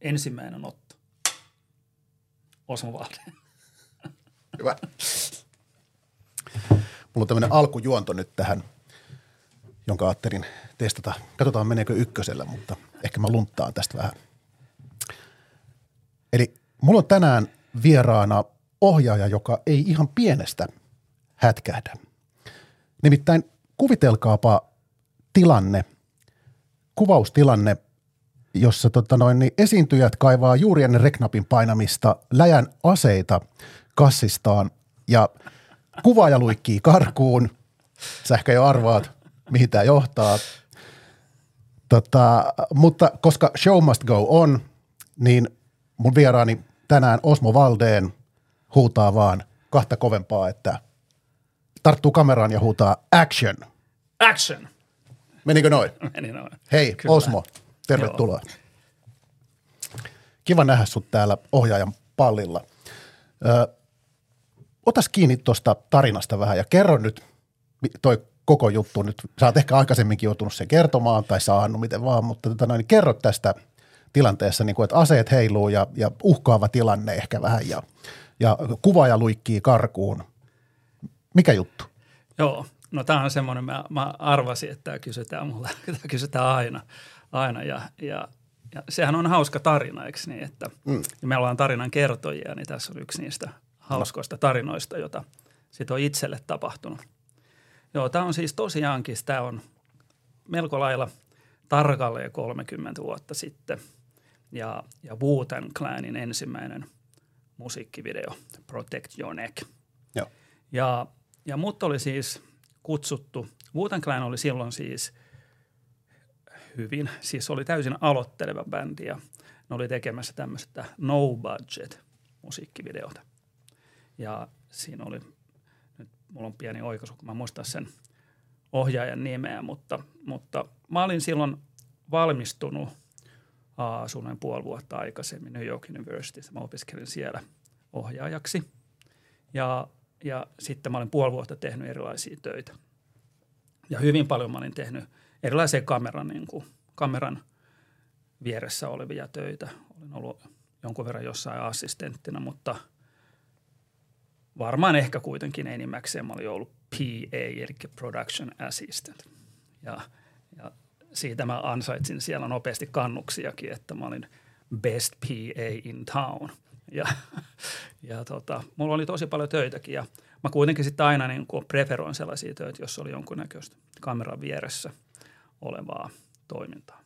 ensimmäinen otto. Osmo Valde. Hyvä. Mulla on tämmöinen alkujuonto nyt tähän, jonka ajattelin testata. Katsotaan meneekö ykkösellä, mutta ehkä mä lunttaan tästä vähän. Eli mulla on tänään vieraana ohjaaja, joka ei ihan pienestä hätkähdä. Nimittäin kuvitelkaapa tilanne, kuvaustilanne, jossa tota noin, niin esiintyjät kaivaa juuri ennen reknapin painamista läjän aseita kassistaan ja kuvaaja luikkii karkuun. Sä ehkä jo arvaat, mihin tämä johtaa. Tota, mutta koska show must go on, niin mun vieraani tänään Osmo Valdeen huutaa vaan kahta kovempaa, että tarttuu kameraan ja huutaa action. Action! Menikö noin? Meni noin. Hei Kyllä. Osmo, tervetuloa. Kiva nähdä sut täällä ohjaajan pallilla. Ö, otas kiinni tuosta tarinasta vähän ja kerro nyt toi koko juttu nyt. Sä oot ehkä aikaisemminkin joutunut sen kertomaan tai saanut miten vaan, mutta tota noin, kerro tästä tilanteessa, niin kuin, että aseet heiluu ja, ja uhkaava tilanne ehkä vähän ja, ja kuvaaja luikkii karkuun. Mikä juttu? Joo, no tämä on semmoinen, mä, mä arvasin, että tämä kysytään mulle, tämä kysytään aina, aina ja, ja, ja sehän on hauska tarina, eikö niin, että mm. me ollaan tarinan kertojia, niin tässä on yksi niistä hauskoista tarinoista, jota sitten on itselle tapahtunut. Joo, tämä on siis tosiaankin, tämä on melko lailla tarkalleen 30 vuotta sitten ja, ja Wu-Tang Clanin ensimmäinen musiikkivideo, Protect Your Neck – Joo. ja, ja mut oli siis kutsuttu, Wu-Tang Clan oli silloin siis hyvin, siis oli täysin aloitteleva bändi ja ne oli tekemässä tämmöistä no budget musiikkivideota. Ja siinä oli, nyt mulla on pieni oikaisu, kun mä muistan sen ohjaajan nimeä, mutta, mutta mä olin silloin valmistunut suunnilleen puoli vuotta aikaisemmin New York Universityssä. Mä opiskelin siellä ohjaajaksi. Ja, ja sitten mä olin puoli vuotta tehnyt erilaisia töitä. Ja hyvin paljon mä olin tehnyt erilaisia kameran, niin kuin, kameran vieressä olevia töitä. Olin ollut jonkun verran jossain assistenttina, mutta varmaan ehkä kuitenkin enimmäkseen mä olin ollut PA, eli Production Assistant. Ja, ja siitä mä ansaitsin siellä nopeasti kannuksiakin, että mä olin best PA in town. Ja, ja tota, mulla oli tosi paljon töitäkin ja mä kuitenkin sitten aina niin preferoin sellaisia töitä, jos oli jonkunnäköistä kameran vieressä olevaa toimintaa.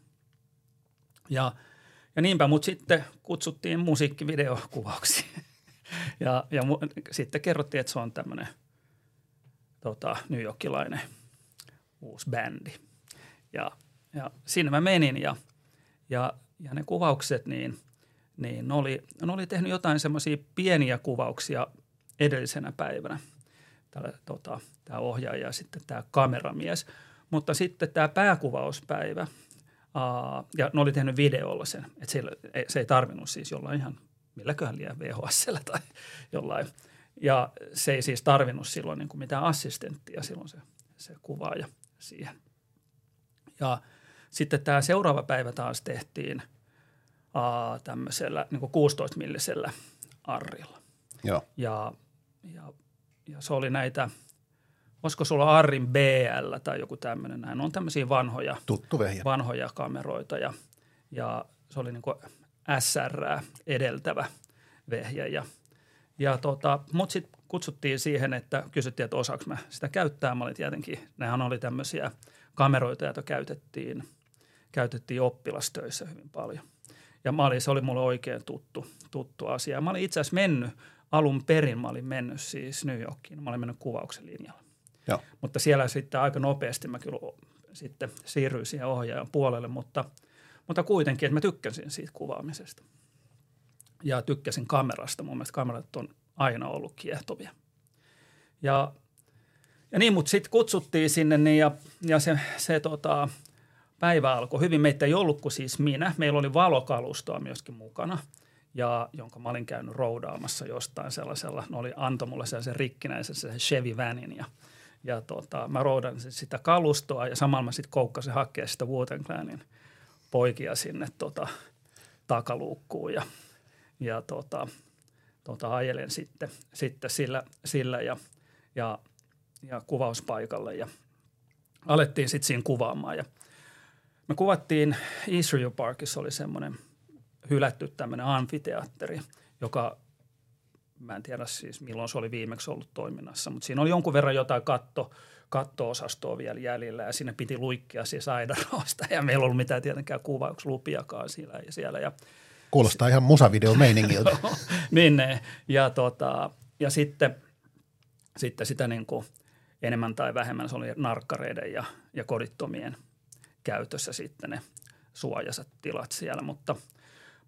Ja, ja niinpä mut sitten kutsuttiin musiikkivideokuvauksiin. ja, ja mu, sitten kerrottiin, että se on tämmöinen tota, New Yorkilainen uusi bändi. Ja, ja sinne mä menin ja, ja, ja ne kuvaukset, niin, niin ne, oli, ne oli tehnyt jotain semmoisia pieniä kuvauksia edellisenä päivänä. Tällä, tota, tämä ohjaaja ja sitten tämä kameramies. Mutta sitten tämä pääkuvauspäivä, aa, ja ne oli tehnyt videolla sen, että se, ei- se ei tarvinnut siis jollain ihan milläköhän liian VHSllä tai jollain. Ja se ei siis tarvinnut silloin niin kuin mitään assistenttia silloin se, se kuvaaja siihen. Ja sitten tämä seuraava päivä taas tehtiin aa, tämmöisellä niin kuin 16-millisellä arrilla. Joo. Ja, ja, ja se oli näitä, olisiko sulla Arrin BL tai joku tämmöinen, näin on tämmöisiä vanhoja, Tuttu vanhoja kameroita ja, ja se oli niin kuin SR edeltävä vehje. Ja, ja tota, mut sitten kutsuttiin siihen, että kysyttiin, että osaako mä sitä käyttää. Mä olin tietenkin, nehän oli tämmöisiä kameroita, joita käytettiin, käytettiin oppilastöissä hyvin paljon. Ja mä olin, se oli mulle oikein tuttu, tuttu asia. Mä olin itse asiassa mennyt alun perin, mä olin mennyt siis New Yorkiin. Mä olin mennyt kuvauksen linjalla. Joo. Mutta siellä sitten aika nopeasti mä kyllä sitten siirryin siihen ohjaajan puolelle, mutta, mutta kuitenkin, että mä tykkäsin siitä kuvaamisesta. Ja tykkäsin kamerasta. Mun mielestä kamerat on aina ollut kiehtovia. Ja, ja niin, mutta sitten kutsuttiin sinne niin ja, ja se, se tota, päivä alkoi hyvin. Meitä ei ollut kuin siis minä. Meillä oli valokalustoa myöskin mukana, ja, jonka mä olin käynyt roudaamassa jostain sellaisella. Ne oli antoi mulle sellaisen rikkinäisen sen Chevy Vanin ja, ja tota, mä roudan sit sitä kalustoa ja samalla mä sitten koukkasin hakea sitä Wu-Tang Clanin poikia sinne tota, takaluukkuun ja, ja tota, tota, ajelen sitten, sitten sillä, sillä ja, ja, ja kuvauspaikalle ja alettiin sitten siinä kuvaamaan ja me kuvattiin Easterview Parkissa oli semmoinen hylätty tämmöinen amfiteatteri, joka mä en tiedä siis milloin se oli viimeksi ollut toiminnassa, mutta siinä oli jonkun verran jotain katto, katto-osastoa vielä jäljellä ja sinne piti luikkia siis aidarosta ja meillä ei ollut mitään tietenkään kuvauslupiakaan siellä ja siellä. Ja Kuulostaa ihan musavideo-meiningiltä. niin. Ja, tota, ja sitten, sitten sitä niin kuin enemmän tai vähemmän se oli narkkareiden ja, ja kodittomien käytössä sitten ne suojaiset tilat siellä, mutta,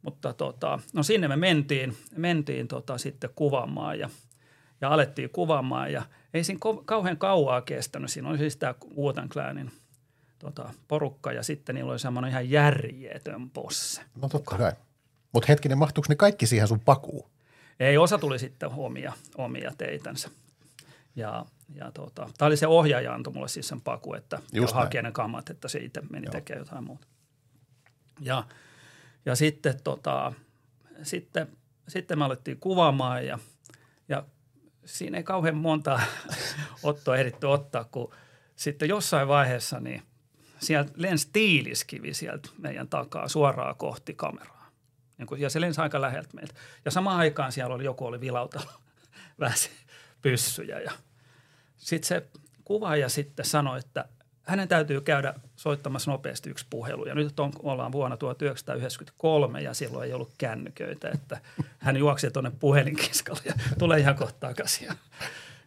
mutta tota, no sinne me mentiin, mentiin tota sitten kuvaamaan ja, ja alettiin kuvaamaan ja ei siinä ko- kauhean kauaa kestänyt. Siinä oli siis tämä Wuotan Clanin tota, porukka ja sitten niillä oli semmoinen ihan järjetön posse. No totta kai. Mutta hetkinen, mahtuuko ne kaikki siihen sun pakuun? Ei, osa tuli sitten omia, omia teitänsä. Ja, ja tota, tämä oli se ohjaaja antoi mulle siis sen paku, että Just hakee ne kamat, että se itse meni tekemään jotain muuta. Ja, ja sitten, tota, sitten, sitten me alettiin kuvaamaan ja, ja siinä ei kauhean monta ottoa ehditty ottaa, kun sitten jossain vaiheessa niin sieltä lensi tiiliskivi sieltä meidän takaa suoraan kohti kameraa. Niin Ja se lensi aika läheltä meiltä. Ja samaan aikaan siellä oli joku oli vilautellut vähän pyssyjä. Ja sitten se kuvaaja sitten sanoi, että hänen täytyy käydä soittamassa nopeasti yksi puhelu. Ja nyt on, ollaan vuonna 1993 ja silloin ei ollut kännyköitä, että hän juoksi tuonne puhelinkiskalle ja tulee ihan kohta takaisin.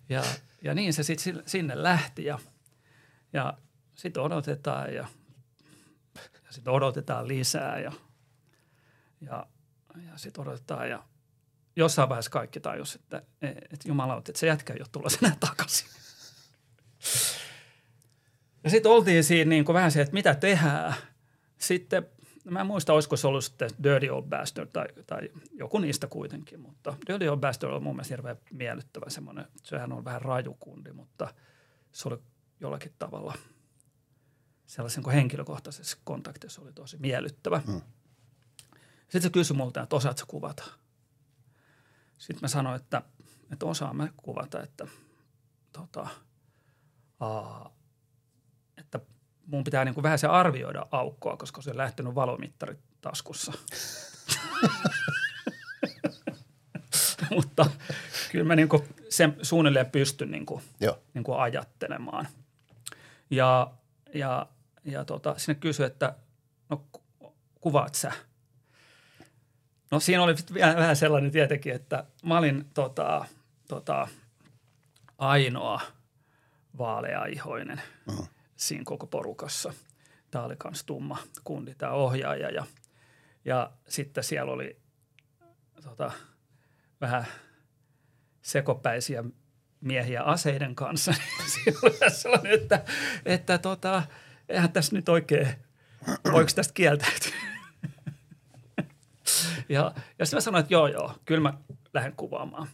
Ja, ja, niin se sitten sinne lähti ja, ja sitten odotetaan ja, ja sitten odotetaan lisää ja, ja, ja sitten odotetaan ja jossain vaiheessa kaikki tajus, että, että jumalauta, että se jätkä ei ole tulossa enää takaisin. Ja sitten oltiin siinä niin kuin vähän se, että mitä tehdään. Sitten, no mä en muista, olisiko se ollut sitten Dirty Old Bastard tai, tai joku niistä kuitenkin, mutta Dirty Old Bastard on mun mielestä hirveän miellyttävä semmoinen, sehän on vähän rajukundi, mutta se oli jollakin tavalla sellaisen kuin henkilökohtaisessa kontaktissa oli tosi miellyttävä. Mm. Sitten se kysyi multa, että osaatko kuvata? Sitten mä sanoin, että, että osaan mä kuvata, että, tota, aa, mun pitää niin kuin vähän se arvioida aukkoa, koska se on lähtenyt valomittari taskussa. Mutta kyllä mä niin kuin sen suunnilleen pystyn niin kuin, Joo. niin kuin ajattelemaan. Ja, ja, ja tota, sinne kysyi, että no ku- kuvaat sä? No siinä oli vähän sellainen tietenkin, että mä olin tota, tota, ainoa vaaleaihoinen Mhm. Siinä koko porukassa. Tämä oli myös tumma kundi, tämä ohjaaja. Ja, ja sitten siellä oli tota, vähän sekopäisiä miehiä aseiden kanssa. Sellainen, että, että tota, eihän tässä nyt oikein, voiko tästä kieltäytyä? Ja, ja sitten mä sanoin, että joo, joo, kyllä mä lähden kuvaamaan.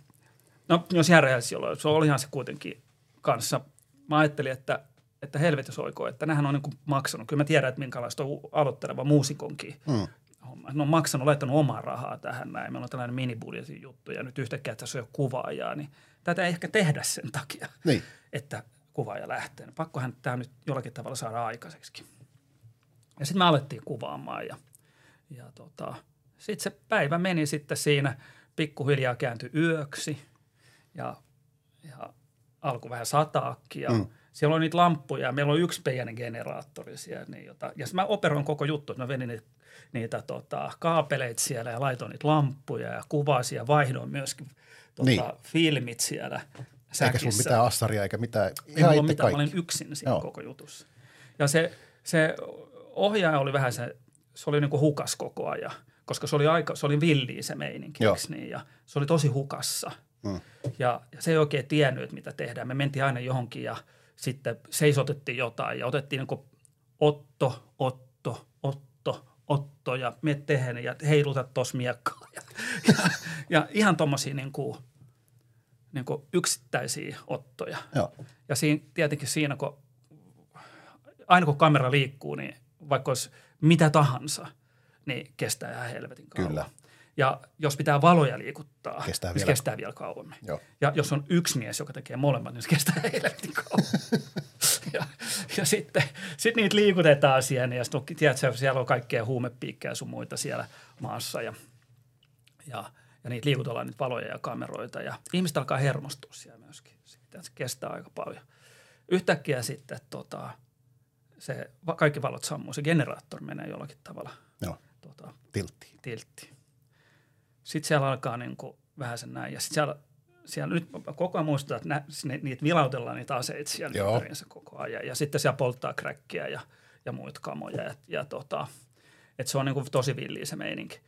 No, jos järjellä silloin, se olihan se kuitenkin kanssa. Mä ajattelin, että, että helvetis oiko, että nämähän on niin kuin maksanut. Kyllä mä tiedän, että minkälaista on aloitteleva muusikonkin Mm. Ne on maksanut, laittanut omaa rahaa tähän näin. Meillä on tällainen minibudjetin juttu ja nyt yhtäkkiä tässä on jo kuvaajaa, niin tätä ei ehkä tehdä sen takia, Niin. että kuvaaja lähtee. Pakkohan tämä nyt jollakin tavalla saada aikaiseksi. Ja sitten me alettiin kuvaamaan ja, ja tota, sitten se päivä meni sitten siinä, pikkuhiljaa kääntyi yöksi ja, ja alkoi vähän sataakin ja mm. Siellä oli niitä lamppuja ja meillä oli yksi pieni generaattori siellä. Niin jota, ja mä operoin koko juttu, että mä venin niitä, niitä tota, kaapeleita siellä ja laitoin niitä lamppuja ja kuvasin ja vaihdoin myöskin tota, Niin. filmit siellä Eikä säkissä. sulla mitään assaria eikä mitään. Ei Ihan itse mitään, mä kaikki. olin yksin siinä Joo. koko jutussa. Ja se, se ohjaaja oli vähän se, se oli niinku hukas koko ajan, koska se oli aika, se oli villiä se meininki, niin? Ja se oli tosi hukassa. Mm. Ja, ja se ei oikein tiennyt, mitä tehdään. Me mentiin aina johonkin ja sitten seisotettiin jotain ja otettiin niinku Otto, Otto, Otto, Otto ja me tehdään ja heiluta tuossa miekkaa. Ja, ja, ja ihan tuommoisia niinku, niinku yksittäisiä ottoja. Joo. Ja siinä, tietenkin siinä, kun aina kun kamera liikkuu, niin vaikka olisi mitä tahansa, niin kestää ihan helvetin kauan. Kyllä. Ja jos pitää valoja liikuttaa, Kestää niin se vielä- kestää vielä kauemmin. Joo. Ja jos on yksi mies, joka tekee molemmat, niin se kestää helvetin kauan. ja, ja sitten sit niitä liikutetaan siellä, ja sitten tiedätkö, siellä on kaikkea huumepiikkejä sun muita siellä maassa, ja, ja, ja niitä liikutellaan niitä valoja ja kameroita, ja ihmiset alkaa hermostua siellä myöskin. Siitä, se kestää aika paljon. Yhtäkkiä sitten tota, se, kaikki valot sammuu, se generaattori menee jollakin tavalla Joo, tota, tiltti. tilttiin. Sitten siellä alkaa niin kuin vähän sen näin. Ja sitten siellä, siellä nyt koko ajan muistetaan, että nä, sinne, niitä vilautellaan niitä aseita siellä Joo. ympäriinsä koko ajan. Ja sitten siellä polttaa kräkkiä ja, ja muita kamoja. Ja, ja tota, että se on niin kuin tosi villiä se meininki.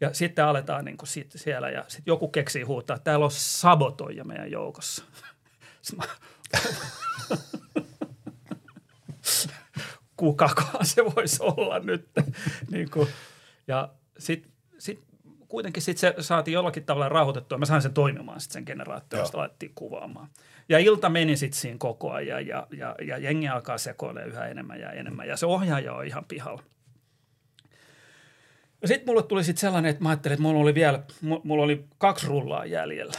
Ja sitten aletaan niin kuin sit siellä ja sitten joku keksii huutaa, että täällä on sabotoija meidän joukossa. Kukakohan se voisi olla nyt. niin kuin, ja sitten sit, kuitenkin sit se saatiin jollakin tavalla rauhoitettua. Mä sain sen toimimaan sitten sen josta laitettiin kuvaamaan. Ja ilta meni sitten siinä koko ajan ja, ja, ja jengi alkaa sekoilemaan yhä enemmän ja enemmän. Ja se ohjaaja on ihan pihalla. Ja sitten mulle tuli sitten sellainen, että mä ajattelin, että mulla oli vielä, mu- mulla oli kaksi rullaa jäljellä.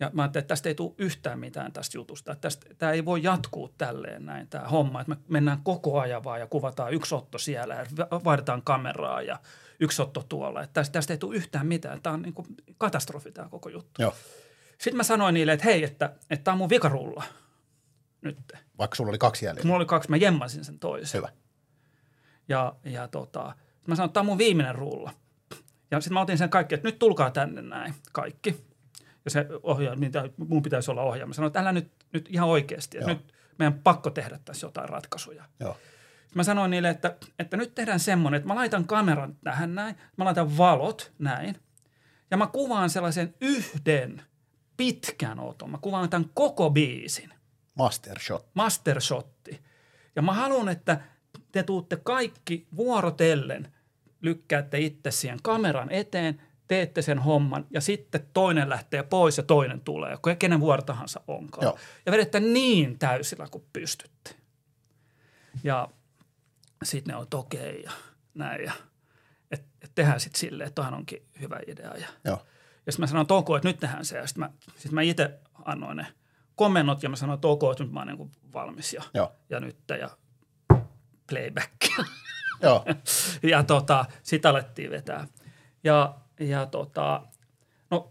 Ja mä ajattelin, että tästä ei tule yhtään mitään tästä jutusta. Että tästä, tämä ei voi jatkuu tälleen näin tämä homma. Että me mennään koko ajan vaan ja kuvataan yksi otto siellä ja va- vaihdetaan kameraa ja yksi otto tuolla. Että tästä, tästä ei tule yhtään mitään. Tämä on niin kuin katastrofi tämä koko juttu. Joo. Sitten mä sanoin niille, että hei, että, että tämä on mun vikarulla nyt. Vaikka sulla oli kaksi jäljellä. Mulla oli kaksi, mä jemmasin sen toisen. Hyvä. Ja, ja tota, mä sanoin, että tämä on mun viimeinen rulla. Ja sitten mä otin sen kaikki, että nyt tulkaa tänne näin, kaikki. Ja se ohjaa, mitä mun pitäisi olla ohjaaja. Mä sanoin, että älä nyt, nyt ihan oikeasti, että Joo. nyt meidän pakko tehdä tässä jotain ratkaisuja. Joo. Mä sanoin niille, että, että nyt tehdään semmoinen, että mä laitan kameran tähän näin, mä laitan valot näin, ja mä kuvaan sellaisen yhden pitkän oton. Mä kuvaan tämän koko biisin Master shot. mastershotti. Ja mä haluan, että te tuutte kaikki vuorotellen, lykkäätte itse siihen kameran eteen, teette sen homman ja sitten toinen lähtee pois ja toinen tulee, kenen vuoro tahansa onkaan. Joo. Ja vedette niin täysillä kuin pystytte. Ja sitten ne on okei ja näin ja et, et tehdään sitten silleen, että toihan onkin hyvä idea ja Joo. ja sitten mä sanoin, että ok, että nyt tehdään se. Ja sitten mä, sit mä itse annoin ne komennot ja mä sanoin, että ok, että nyt mä oon niin valmis ja, Joo. ja nyt ja playback. Joo. ja tota, sitä alettiin vetää. Ja, ja tota, no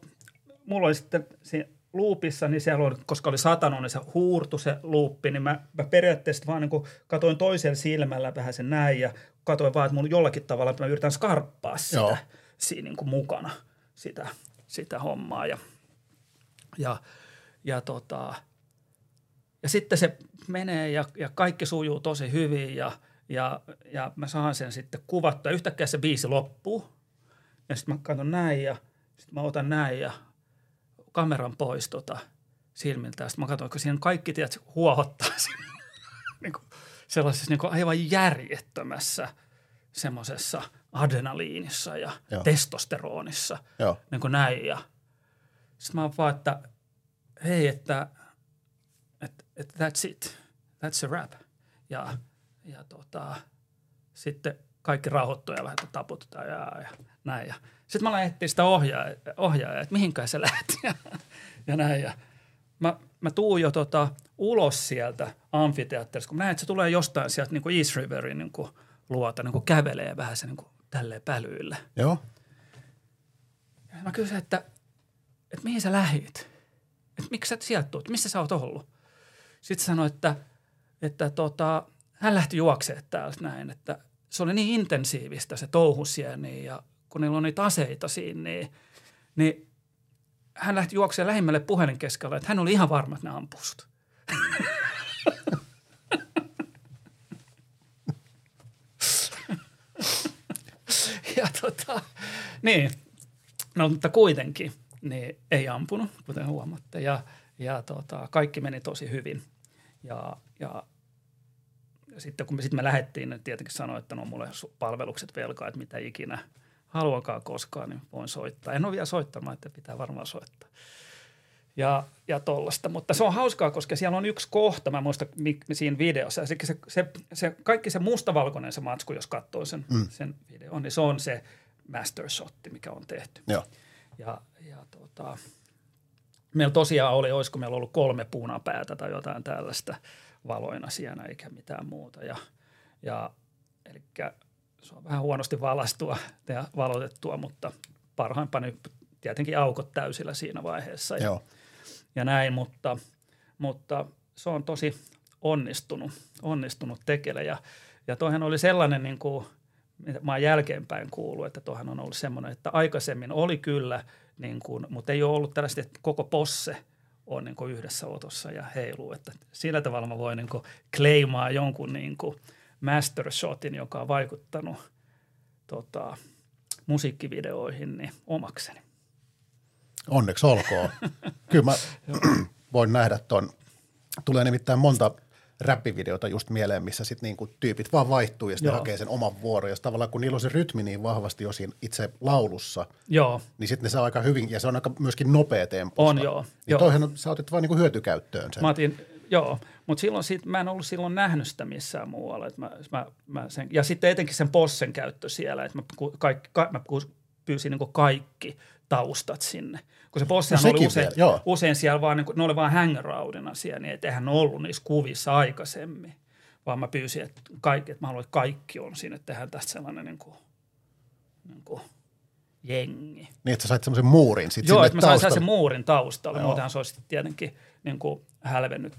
mulla oli sitten siinä luupissa, niin siellä oli, koska oli satanut, niin se huurtu se luuppi, niin mä, mä periaatteessa vaan niin katoin toisella silmällä vähän sen näin ja katoin vaan, että mulla jollakin tavalla, että mä yritän skarppaa sitä Joo. siinä niin kuin mukana, sitä, sitä hommaa. Ja, ja, ja, tota, ja sitten se menee ja, ja kaikki sujuu tosi hyvin ja, ja, ja mä saan sen sitten kuvattua. Yhtäkkiä se biisi loppuu ja sitten mä katson näin ja sitten mä otan näin ja kameran pois tota silmiltä. Ja sitten mä katson, kun siinä kaikki tiedät, huohottaa niin kuin sellaisessa niin kuin aivan järjettömässä semmoisessa adrenaliinissa ja Joo. testosteronissa. Joo. Niin kuin näin. Ja sitten mä oon vaan, että hei, että, että, että that's it. That's a wrap. Ja, ja tota, sitten kaikki rauhoittuu ja lähdetään taputtaa ja, ja näin. Ja sitten mä etsiä sitä ohjaajaa, ohjaajaa että mihinkään se lähti ja, ja näin. Ja mä, mä tuun jo tota, ulos sieltä amfiteatterista, kun mä näen, että se tulee jostain sieltä niin kuin East Riverin niin kuin luota, niin kuin kävelee vähän se niin kuin tälleen pälyille. Joo. Ja mä kysyin, että, että mihin sä lähit? Että miksi sä et sieltä tuut? Missä sä oot ollut? Sitten sanoi, että, että tota, hän lähti juoksemaan täältä näin, että se oli niin intensiivistä se touhu siellä niin, ja kun niillä on niitä aseita siinä, niin, niin hän lähti juoksemaan lähimmälle puhelin keskellä, että hän oli ihan varma, että ne ampuu ja tota, niin, no mutta kuitenkin niin ei ampunut, kuten huomatte. Ja, ja tota, kaikki meni tosi hyvin. Ja, ja sitten kun me, sit me lähdettiin, niin tietenkin sanoi, että no mulle palvelukset velkaa, että mitä ikinä haluakaan koskaan, niin voin soittaa. En ole vielä soittanut, että pitää varmaan soittaa. ja, ja tollasta. Mutta se on hauskaa, koska siellä on yksi kohta, mä muistan siinä videossa. Se, se, se, se, kaikki se mustavalkoinen se matsku, jos katsoo sen, mm. sen videon, niin se on se master shotti, mikä on tehty. Joo. Ja, ja tota, meillä tosiaan oli, olisiko meillä ollut kolme punapäätä tai jotain tällaista valoina siellä eikä mitään muuta. Ja, ja eli se on vähän huonosti valastua ja valotettua, mutta parhaimpana tietenkin aukot täysillä siinä vaiheessa. Ja, Joo. ja näin, mutta, mutta se on tosi onnistunut, onnistunut tekele. Ja, ja toihan oli sellainen, niin kuin, mitä mä oon jälkeenpäin kuullut, että toihan on ollut semmoinen, että aikaisemmin oli kyllä, niin kuin, mutta ei ole ollut tällaista, että koko posse on niin kuin yhdessä otossa ja heiluu. Että sillä tavalla mä voin niin kuin kleimaa jonkun niin kuin master shotin, joka on vaikuttanut tota, musiikkivideoihin niin omakseni. Onneksi olkoon. Kyllä mä voin nähdä ton. Tulee nimittäin monta räppivideota just mieleen, missä sitten niinku tyypit vaan vaihtuu ja sitten hakee sen oman vuoron. Ja tavallaan kun niillä on se rytmi niin vahvasti jo siinä itse laulussa, joo. niin sitten ne saa aika hyvin, ja se on aika myöskin nopea tempo. On joo. Niin joo. toihan sä otit vaan niinku hyötykäyttöön sen. Mä otin, joo, mutta silloin sit, mä en ollut silloin nähnyt sitä missään muualla. Et mä, mä, mä sen, ja sitten etenkin sen possen käyttö siellä, että mä, kaikki, ka, mä pyysin niin kaikki taustat sinne. Kun se bossihan no, oli usein, vielä, usein siellä vaan, niin kuin, ne oli vaan hangaroundina siellä, niin eihän ne ollut niissä kuvissa aikaisemmin. Vaan mä pyysin, että, kaikki, että mä haluan, että kaikki on siinä, että tehdään tästä sellainen niin kuin, niin kuin jengi. Niin, että sä sait semmoisen muurin sitten Joo, että mä sain sen muurin taustalle. Muutenhan se olisi tietenkin niin kuin hälvennyt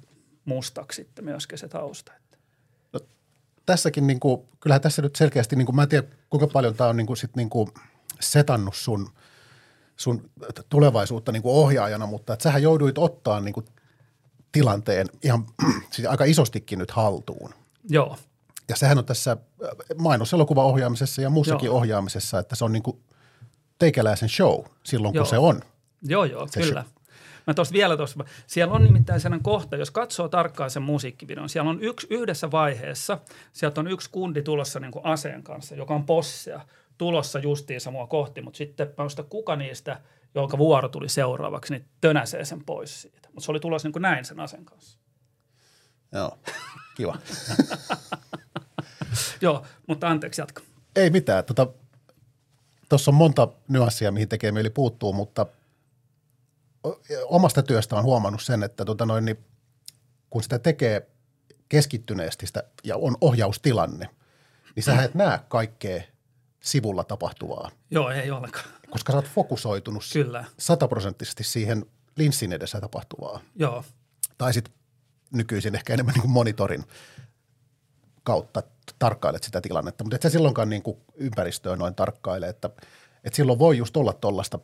mustaksi sitten myöskin se tausta. No, tässäkin, niin kuin, kyllähän tässä nyt selkeästi, niin kuin, mä en tiedä kuinka paljon tämä on niin kuin, sit, niin kuin setannut sun – sun tulevaisuutta niin kuin ohjaajana, mutta että sähän jouduit ottaa niin kuin tilanteen ihan siis aika isostikin nyt haltuun. Joo. Ja sehän on tässä mainoselokuvan ohjaamisessa ja muussakin joo. ohjaamisessa, että se on niin kuin teikäläisen show silloin, joo. kun se on. Joo, joo, kyllä. Show. Mä tuossa vielä tuossa, siellä on nimittäin sellainen kohta, jos katsoo tarkkaan sen musiikkivideon, siellä on yksi, yhdessä vaiheessa, sieltä on yksi kundi tulossa niin kuin aseen kanssa, joka on possea tulossa justiinsa mua kohti, mutta sitten mä muista kuka niistä, jonka vuoro tuli seuraavaksi, niin tönäsee sen pois siitä. Mutta se oli tulossa niin kuin näin sen asen kanssa. Joo, kiva. Joo, mutta anteeksi, jatka. Ei mitään. Tuossa tota, on monta nyanssia, mihin tekee mieli puuttuu, mutta omasta työstä on huomannut sen, että tota noin, niin kun sitä tekee keskittyneesti sitä, ja on ohjaustilanne, niin sä et näe kaikkea sivulla tapahtuvaa. Joo, ei ollenkaan. Koska sä oot fokusoitunut Kyllä. sataprosenttisesti siihen linssin edessä tapahtuvaa. Joo. Tai sitten nykyisin ehkä enemmän niin kuin monitorin kautta tarkkailet sitä tilannetta, mutta et sä silloinkaan niin kuin ympäristöä noin tarkkaile, että, että silloin voi just olla tuollaista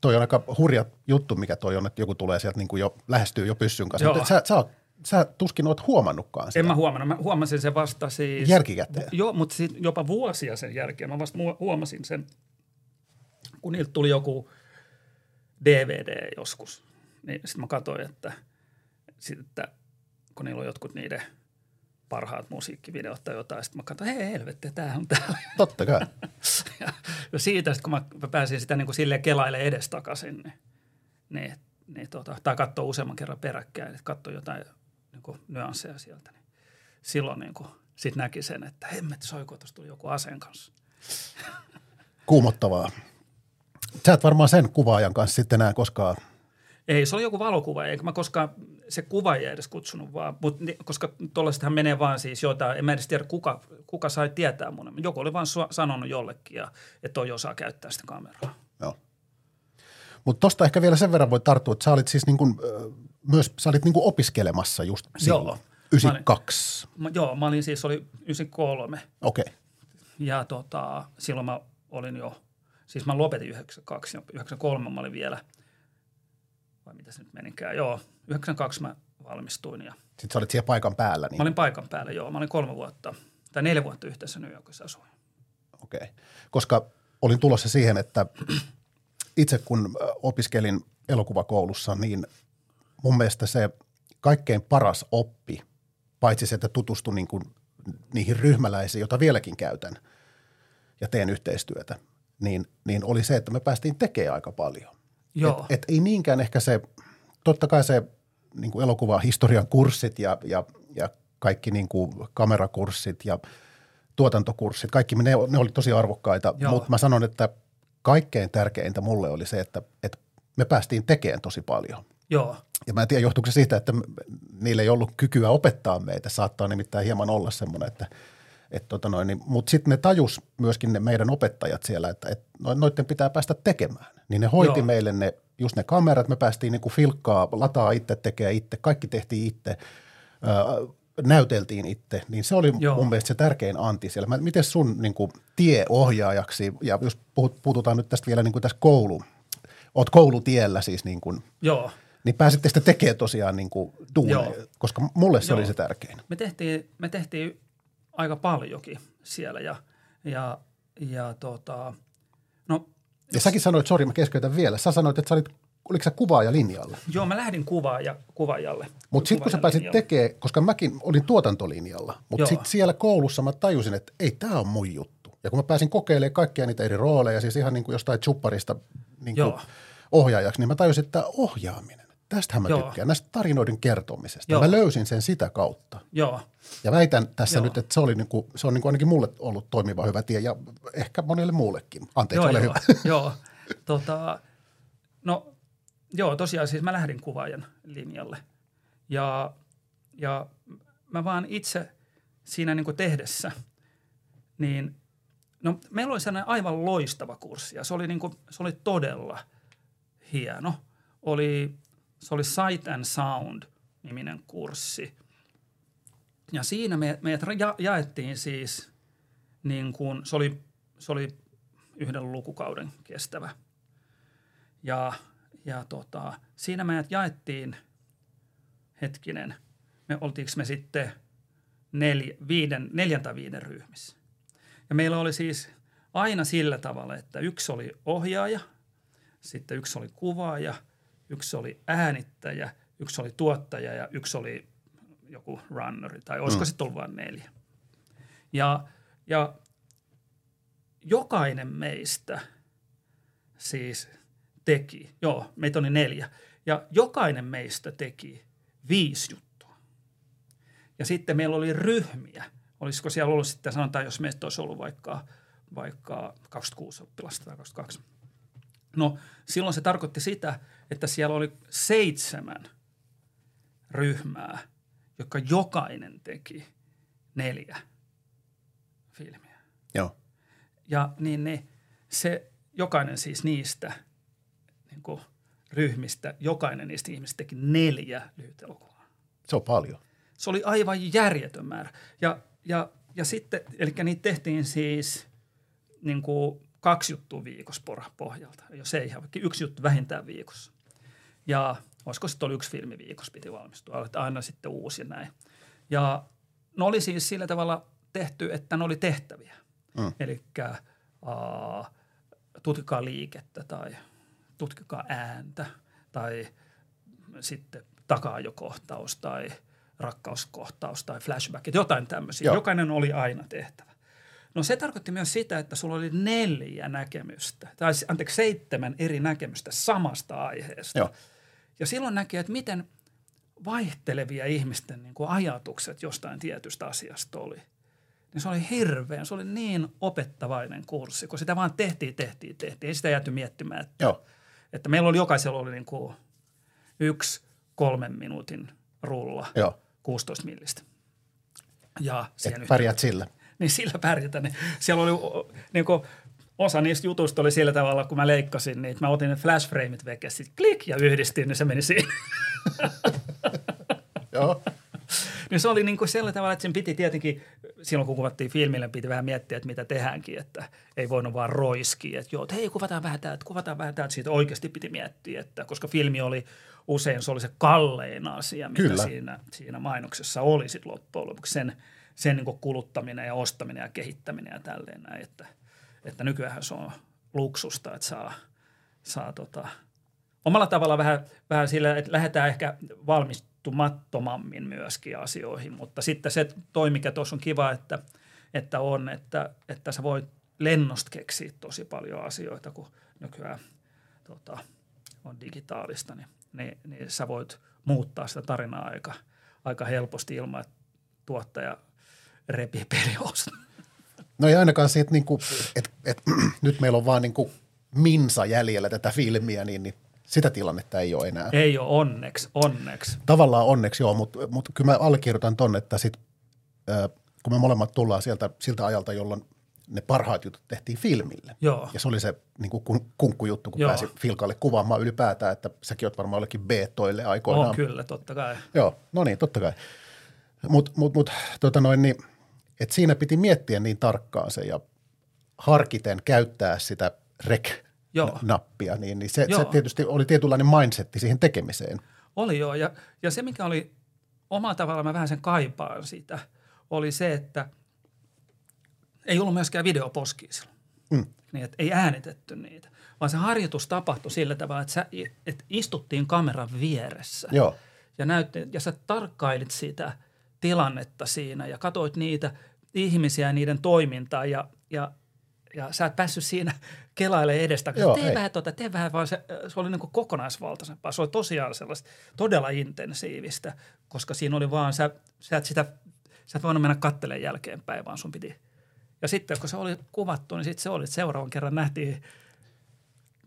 toi on aika hurja juttu, mikä toi on, että joku tulee sieltä niin kuin jo, lähestyy jo pyssyn kanssa. Joo. Mutta sä, sä, sä tuskin oot huomannutkaan sitä. En mä huomannut. Mä huomasin sen vasta siis... Jälkikäteen? Joo, mutta sit jopa vuosia sen jälkeen. Mä vasta huomasin sen, kun niiltä tuli joku DVD joskus. Niin sitten mä katsoin, että, sit, että kun niillä on jotkut niiden parhaat musiikkivideot tai jotain. Sitten mä katsoin, hei helvetti, tämähän on täällä. Totta kai. ja, ja siitä, sit kun mä pääsin sitä niin kuin silleen kelaille edestakaisin, niin, niin, niin tota, tai katsoa useamman kerran peräkkäin, että katsoa jotain niin kuin nyansseja sieltä, niin silloin niin kuin, sit näki sen, että hemmet soiko, tuossa tuli joku aseen kanssa. Kuumottavaa. Sä et varmaan sen kuvaajan kanssa sitten enää koskaan ei, se oli joku valokuva, eikä mä koskaan, se kuva ei edes kutsunut vaan, mutta koska tuollaisethan menee vaan siis jotain, en mä edes tiedä kuka, kuka sai tietää mun. Joku oli vaan sanonut jollekin, ja, että toi osaa käyttää sitä kameraa. Joo. Mutta tosta ehkä vielä sen verran voi tarttua, että sä olit siis niin kuin, myös, sä olit niin kuin opiskelemassa just silloin. Joo. 92. Mä olin, joo, mä olin siis, oli 93. Okei. Okay. Ja tota, silloin mä olin jo, siis mä lopetin 92 ja 93 mä olin vielä – vai mitä se nyt menikään. Joo, 92 mä valmistuin. Ja Sitten sä olit siellä paikan päällä. Niin... Mä olin paikan päällä, joo. Mä olin kolme vuotta, tai neljä vuotta yhteensä New Yorkissa asuin. Okei, okay. koska olin tulossa siihen, että itse kun opiskelin elokuvakoulussa, niin mun mielestä se kaikkein paras oppi, paitsi se, että tutustui niin kuin niihin ryhmäläisiin, joita vieläkin käytän ja teen yhteistyötä, niin, niin oli se, että me päästiin tekemään aika paljon. Joo. Et, et ei niinkään ehkä se totta kai se niin kuin elokuvahistorian kurssit ja, ja, ja kaikki niin kuin kamerakurssit ja tuotantokurssit, kaikki ne, ne oli tosi arvokkaita, Joo. mutta mä sanon, että kaikkein tärkeintä mulle oli se, että, että me päästiin tekemään tosi paljon. Joo. Ja mä en tiedä, johtuuko se siitä, että niillä ei ollut kykyä opettaa meitä. Saattaa nimittäin hieman olla semmoinen, että et tota noin, niin, mutta sitten ne tajus myöskin ne meidän opettajat siellä, että et noiden pitää päästä tekemään. Niin ne hoiti Joo. meille ne, just ne kamerat, me päästiin niinku filkkaa, lataa itse, tekee itse, kaikki tehtiin itse, öö, näyteltiin itse. Niin se oli Joo. mun mielestä se tärkein anti siellä. Mä, miten sun niinku, tieohjaajaksi, ja jos puhut, puhutaan nyt tästä vielä niinku tässä koulu, oot koulutiellä siis niin kuin, Joo. Niin pääsitte sitten tekemään tosiaan niin kuin duuneja, koska mulle se Joo. oli se tärkein. Me tehtiin, me tehtiin aika paljonkin siellä ja, ja, ja tota, no. Ja säkin sanoit, sori mä keskeytän vielä, sä sanoit, että sä olit, oliko sä kuvaaja linjalla? Joo, mä lähdin kuvaaja, kuvaajalle. Mutta sitten kun sä pääsit tekemään, koska mäkin olin tuotantolinjalla, mutta sitten siellä koulussa mä tajusin, että ei tämä on mun juttu. Ja kun mä pääsin kokeilemaan kaikkia niitä eri rooleja, siis ihan niin kuin jostain chupparista niin kuin ohjaajaksi, niin mä tajusin, että ohjaaminen Tästähän mä Joo. tykkään, näistä tarinoiden kertomisesta. Joo. Mä löysin sen sitä kautta. Joo. Ja väitän tässä Joo. nyt, että se, oli niinku, se on niinku ainakin mulle ollut toimiva hyvä tie ja ehkä monelle muullekin. Anteeksi, joo, ole joo. hyvä. Joo, tota, no joo, tosiaan siis mä lähdin kuvaajan linjalle. Ja, ja mä vaan itse siinä niinku tehdessä, niin no meillä oli sellainen aivan loistava kurssi ja se oli, niinku, se oli todella hieno. Oli se oli Sight and Sound-niminen kurssi. Ja siinä me, meidät ja, jaettiin siis, niin kuin, se, oli, se oli yhden lukukauden kestävä. Ja, ja tota, siinä meidät jaettiin, hetkinen, me oltiinko me sitten neljä, viiden, neljän tai viiden ryhmissä. Ja meillä oli siis aina sillä tavalla, että yksi oli ohjaaja, sitten yksi oli kuvaaja – yksi oli äänittäjä, yksi oli tuottaja ja yksi oli joku runneri, tai olisiko mm. sitten ollut vain neljä. Ja, ja jokainen meistä siis teki, joo, meitä oli neljä, ja jokainen meistä teki viisi juttua. Ja sitten meillä oli ryhmiä. Olisiko siellä ollut sitten, sanotaan, jos meistä olisi ollut vaikka, vaikka 26 oppilasta tai 22. No silloin se tarkoitti sitä, että siellä oli seitsemän ryhmää, jotka jokainen teki neljä filmiä. Joo. Ja niin ne, se jokainen siis niistä niin kuin ryhmistä, jokainen niistä ihmistä teki neljä lyhytelokuvaa. Se on paljon. Se oli aivan järjetön määrä. Ja, ja, ja sitten, eli niitä tehtiin siis niin kuin kaksi juttua viikossa pohjalta, jos ei ihan, yksi juttu vähintään viikossa. Ja olisiko sitten oli yksi filmi viikossa piti valmistua, että aina sitten uusi ja näin. Ja ne oli siis sillä tavalla tehty, että ne oli tehtäviä. Mm. Eli tutkikaa liikettä tai tutkikaa ääntä tai sitten takaajokohtaus tai rakkauskohtaus tai flashback, jotain tämmöisiä. Joo. Jokainen oli aina tehtävä. No se tarkoitti myös sitä, että sulla oli neljä näkemystä, tai anteeksi seitsemän eri näkemystä samasta aiheesta. Joo. Ja silloin näkee, että miten vaihtelevia ihmisten niin kuin ajatukset jostain tietystä asiasta oli. Niin se oli hirveän, se oli niin opettavainen kurssi, kun sitä vaan tehtiin, tehtiin, tehtiin. Ei sitä jääty miettimään, että, Joo. että meillä oli jokaisella oli niin kuin yksi kolmen minuutin rulla Joo. 16 millistä. Ja Et pärjät sillä. Niin sillä pärjätä. Niin siellä oli niin kuin, osa niistä jutuista oli sillä tavalla, kun mä leikkasin, niin mä otin ne flash frameit veke, sitten klik ja yhdistin, niin se meni siinä. Joo. niin se oli niin kuin sillä tavalla, että sen piti tietenkin, silloin kun kuvattiin filmille, piti vähän miettiä, että mitä tehdäänkin, että ei voinut vaan roiskia, että joo, että hei, kuvataan vähän täältä, kuvataan vähän täältä. Siitä oikeasti piti miettiä, että koska filmi oli usein, se oli se kallein asia, mitä siinä, siinä mainoksessa oli sitten loppujen lopuksi. Sen, sen niin kuluttaminen ja ostaminen ja kehittäminen ja tälleen näin, että – että nykyään se on luksusta, että saa, saa tota, omalla tavalla vähän, vähän sillä, että lähdetään ehkä valmistumattomammin myöskin asioihin, mutta sitten se toi, mikä tuossa on kiva, että, että on, että, että sä voit lennosta keksiä tosi paljon asioita, kun nykyään tota, on digitaalista, niin niin, niin sä voit muuttaa sitä tarinaa aika, aika helposti ilman, että tuottaja repii peliosta. No ei ainakaan siitä, niin kuin, että, että nyt meillä on vaan niin kuin minsa jäljellä tätä filmiä, niin, niin sitä tilannetta ei ole enää. Ei ole onneksi, onneksi. Tavallaan onneksi joo, mutta, mutta kyllä mä allekirjoitan ton, että sit, äh, kun me molemmat tullaan sieltä siltä ajalta, jolloin ne parhaat jutut tehtiin filmille. Joo. Ja se oli se niin kuin kun- kunkkujuttu, kun Joo. pääsi Filkalle kuvaamaan ylipäätään, että säkin oot varmaan jollekin B-toille aikoinaan. On kyllä, totta kai. Joo, no niin, totta kai. Mutta mut, mut, tota noin, niin, et siinä piti miettiä niin tarkkaan se ja harkiten käyttää sitä Joo. rec-nappia, niin, niin se, se Joo. tietysti oli tietynlainen mindsetti siihen tekemiseen. Oli joo, ja, ja se mikä oli omalla tavalla, mä vähän sen kaipaan sitä, oli se, että ei ollut myöskään videoposkia silloin. Mm. Niin, että ei äänitetty niitä, vaan se harjoitus tapahtui sillä tavalla, että, sä, että istuttiin kameran vieressä. Joo, Ja, näytti, ja sä tarkkailit sitä tilannetta siinä ja katsoit niitä ihmisiä ja niiden toimintaa ja, ja, ja sä et päässyt siinä kelailemaan edestä. Joo, tee ei. vähän tota, tee vähän, vaan se, se oli niin kuin kokonaisvaltaisempaa. Se oli tosiaan sellaista todella intensiivistä, koska siinä oli vaan, sä, sä et sitä, sä et voinut mennä kattelemaan jälkeenpäin, vaan sun piti. Ja sitten kun se oli kuvattu, niin sitten se oli, seuraavan kerran nähtiin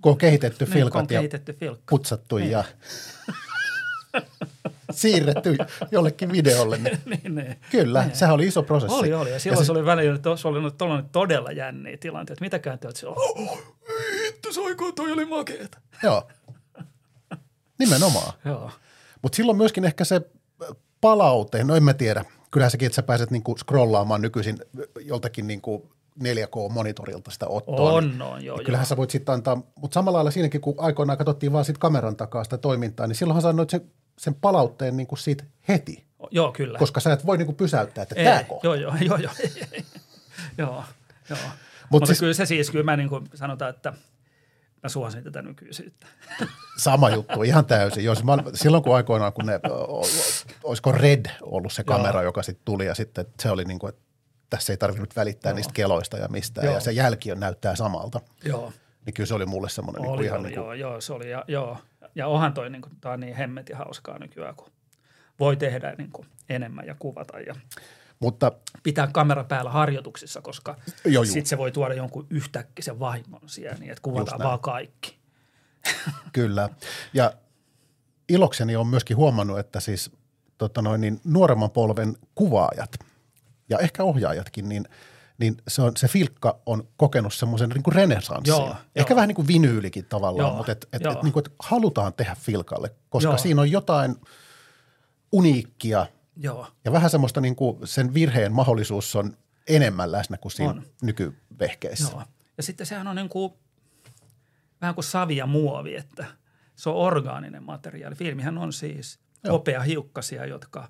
kun on kehitetty niin, kun on filkat ja kehitetty filkka. putsattu Niin. ja siirretty jollekin videolle. Niin niin, niin. kyllä, Niin. sehän oli iso prosessi. Oli, oli. Ja silloin se- se oli välillä, että se oli tollainen todella jänniä tilanteet. että Mitäkään te olette silloin, oh, hitto soiko, toi oli makeeta. Joo, nimenomaan. Joo. Mutta silloin myöskin ehkä se palaute, no en mä tiedä, kyllähän sekin, että sä pääset niinku scrollaamaan nykyisin joltakin niinku 4K-monitorilta sitä ottoa. On, niin, on, joo, niin kyllähän joo. sä voit sitten antaa, mutta samalla lailla siinäkin, kun aikoinaan katsottiin vaan siitä kameran takaa sitä toimintaa, niin silloinhan sä annoit sen, sen palautteen niinku siitä heti, Joo, kyllä. koska sä et voi niinku pysäyttää, että tämä kohta. Joo, joo, joo, joo. joo, joo. Mut Mutta siis- kyllä se siis, kyllä mä niin kuin sanotaan, että mä suosin tätä nykyisyyttä. Sama juttu, ihan täysin. Jos mä, silloin kun aikoinaan, kun ne, olisiko Red ollut se kamera, Joo. joka sitten tuli ja sitten se oli niin kuin, että tässä ei tarvinnut välittää Joo. niistä keloista ja mistään Joo. ja se jälki on näyttää samalta. Joo, Niin kyllä se oli mulle semmoinen niin oli, ihan oli, niin kuin, joo, joo, se oli, ja, joo. Ja onhan toi, niin kuin, tää on niin hemmetin hauskaa nykyään, kun voi tehdä niin kuin enemmän ja kuvata ja mutta pitää kamera päällä harjoituksissa, koska sitten se voi tuoda jonkun yhtäkkisen vahingon siellä, niin että kuvataan vaan kaikki. kyllä. Ja ilokseni on myöskin huomannut, että siis tota noin, niin nuoremman polven kuvaajat ja ehkä ohjaajatkin, niin niin se, on, se filkka on kokenut semmoisen niin renesanssin. Joo, Ehkä joo. vähän niin kuin vinyylikin tavallaan, Joo, mutta et, et, joo. et, niin kuin, et halutaan tehdä filkalle, koska Joo. siinä on jotain uniikkia Joo, ja vähän semmoista niin kuin sen virheen mahdollisuus on enemmän läsnä kuin siinä On. nykyvehkeissä. joo. Ja sitten sehän on niin kuin, vähän kuin savi ja muovi, että se on orgaaninen materiaali. Filmihän on siis Joo. hopea hiukkasia, jotka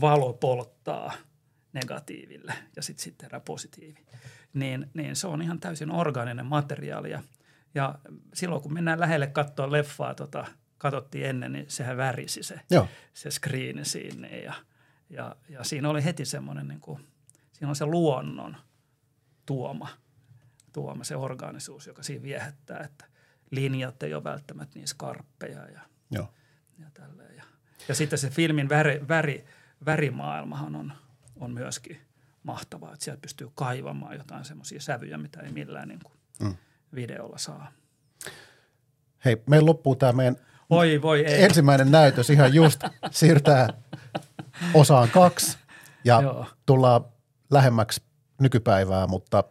valo polttaa negatiiville ja sitten sit tehdään positiivi. Niin, niin se on ihan täysin orgaaninen materiaali ja, ja silloin kun mennään lähelle katsoa leffaa, tota, katsottiin ennen, niin sehän värisi se, Joo. se screeni siinä ja, ja, ja siinä oli heti semmoinen, niin kuin, siinä on se luonnon tuoma, tuoma se orgaanisuus, joka siinä viehättää, että linjat ei ole välttämättä niin skarppeja ja, Joo. ja tälleen. Ja, ja sitten se filmin väri, väri, värimaailmahan on, on myöskin mahtavaa, että sieltä pystyy kaivamaan jotain semmoisia sävyjä, mitä ei millään niin kuin Mm. videolla saa. Hei, meillä loppuu tämä meidän Oi voi ei. ensimmäinen näytös ihan just siirtää osaan kaksi ja Joo. tullaan lähemmäksi nykypäivää, mutta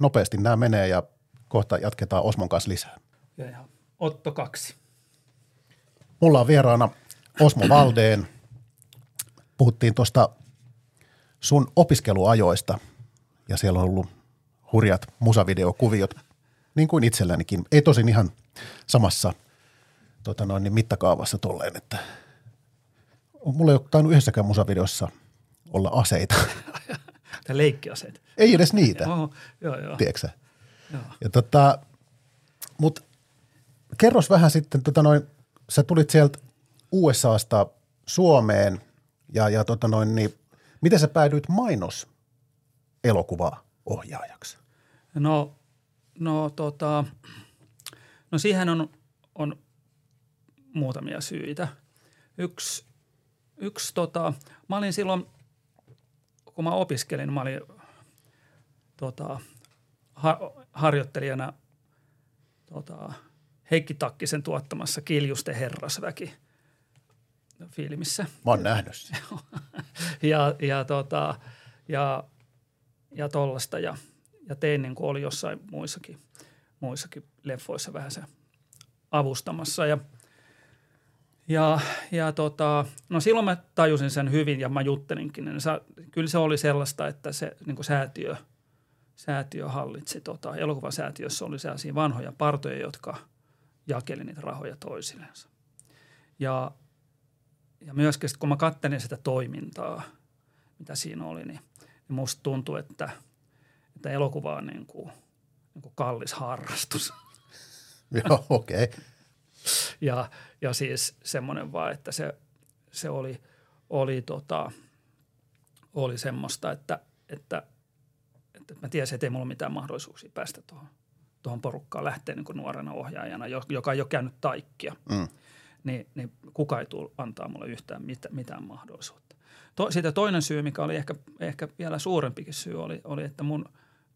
nopeasti nämä menee ja kohta jatketaan Osmon kanssa lisää. Ja, ja Otto kaksi. Mulla on vieraana Osmo Valdeen. Puhuttiin tuosta sun opiskeluajoista ja siellä on ollut hurjat musavideokuviot, niin kuin itsellänikin. Ei tosin ihan samassa tota noin, niin mittakaavassa tolleen, että mulla ei ole tainnut yhdessäkään musavideossa olla aseita. Tämä leikkiaseet. ei edes niitä, Oho, joo, joo. tiedätkö joo. Ja tota, mut kerros vähän sitten, tota noin, sä tulit sieltä USAsta Suomeen ja, ja tota noin, niin miten sä päädyit mainos elokuvaohjaajaksi? No, no, tota, no siihen on, on muutamia syitä. Yksi, yksi tota, mä olin silloin, kun mä opiskelin, mä olin tota, har, harjoittelijana tota, Heikki Takkisen tuottamassa Kiljusten herrasväki filmissä. Mä oon nähnyt sen. ja, ja, tota, ja, ja tollasta ja, ja tein niin kuin oli jossain muissakin, muissakin leffoissa vähän se avustamassa ja, ja, ja tota, no silloin mä tajusin sen hyvin ja mä juttelinkin. Niin se, kyllä se oli sellaista, että se niin kuin säätiö, säätiö hallitsi, tota, elokuvasäätiössä oli sellaisia vanhoja partoja, jotka jakeli niitä rahoja toisillensa. Ja, ja myöskin kun mä kattelin sitä toimintaa, mitä siinä oli, niin, niin musta tuntui, että, että elokuva on niin kuin, niin kuin kallis harrastus. Joo, okei. Okay. Ja, ja siis semmoinen vaan, että se, se oli, oli, tota, oli semmoista, että, että, että mä tiesin, että ei mulla mitään mahdollisuuksia päästä tuohon tuohon porukkaan lähteä niin nuorena ohjaajana, joka ei ole käynyt taikkia. Mm. Niin, niin kuka ei tule antaa mulle yhtään mitään, mitään mahdollisuutta. To, sitten toinen syy, mikä oli ehkä, ehkä vielä suurempikin syy, oli, oli, että mun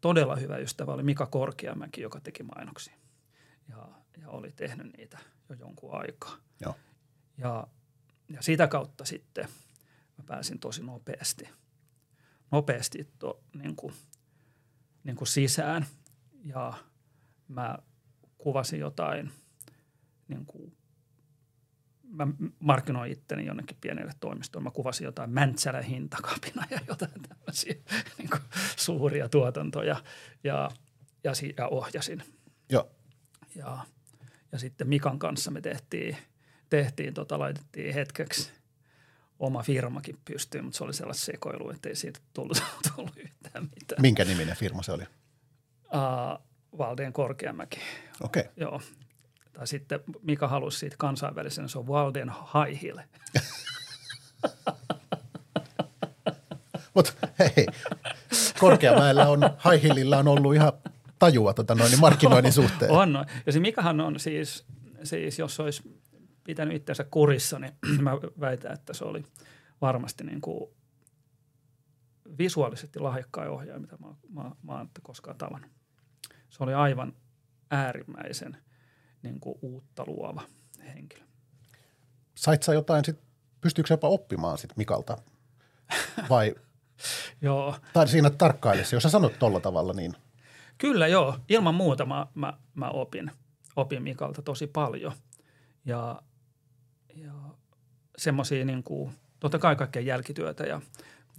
todella hyvä ystävä oli Mika Korkeamäki, joka teki mainoksia. Ja, ja oli tehnyt niitä jo jonkun aikaa. Joo. Ja, ja sitä kautta sitten mä pääsin tosi nopeasti, nopeasti to, niin kuin, niin kuin sisään. Ja mä kuvasin jotain, niin kuin, mä markkinoin itteni jonnekin pienelle toimistoon. Mä kuvasin jotain Mäntsälän hintakapina ja jotain tämmöisiä niin kuin suuria tuotantoja ja, ja, ja ohjasin. Joo. Ja, ja sitten Mikan kanssa me tehtiin, tehtiin tota, laitettiin hetkeksi oma firmakin pystyyn, mutta se oli sellainen sekoilu, että ei siitä tullut, tullut yhtään mitään. Minkä niminen firma se oli? Uh, Valdeen Korkeamäki. Okei. Okay. Joo. Tai sitten Mika halusi siitä kansainvälisen, se on Valden High Hill. Mutta hei, Korkeamäellä on, High Hillillä on ollut ihan tajua tota noin, niin markkinoinnin suhteen. On, on. Ja se Mikahan on siis, siis jos olisi pitänyt itseänsä kurissa, niin mä väitän, että se oli varmasti niin kuin visuaalisesti lahjakkain ohjaaja, mitä mä, mä, mä oon koskaan tavannut se oli aivan äärimmäisen niin kuin uutta luova henkilö. Sait sä jotain, sit, pystyykö jopa oppimaan sit Mikalta vai joo. Tai siinä tarkkailisi, jos sä sanot tolla tavalla, niin. Kyllä joo, ilman muuta mä, mä, mä opin, opin Mikalta tosi paljon. Ja, ja semmoisia niin kuin, totta kai kaikkea jälkityötä ja,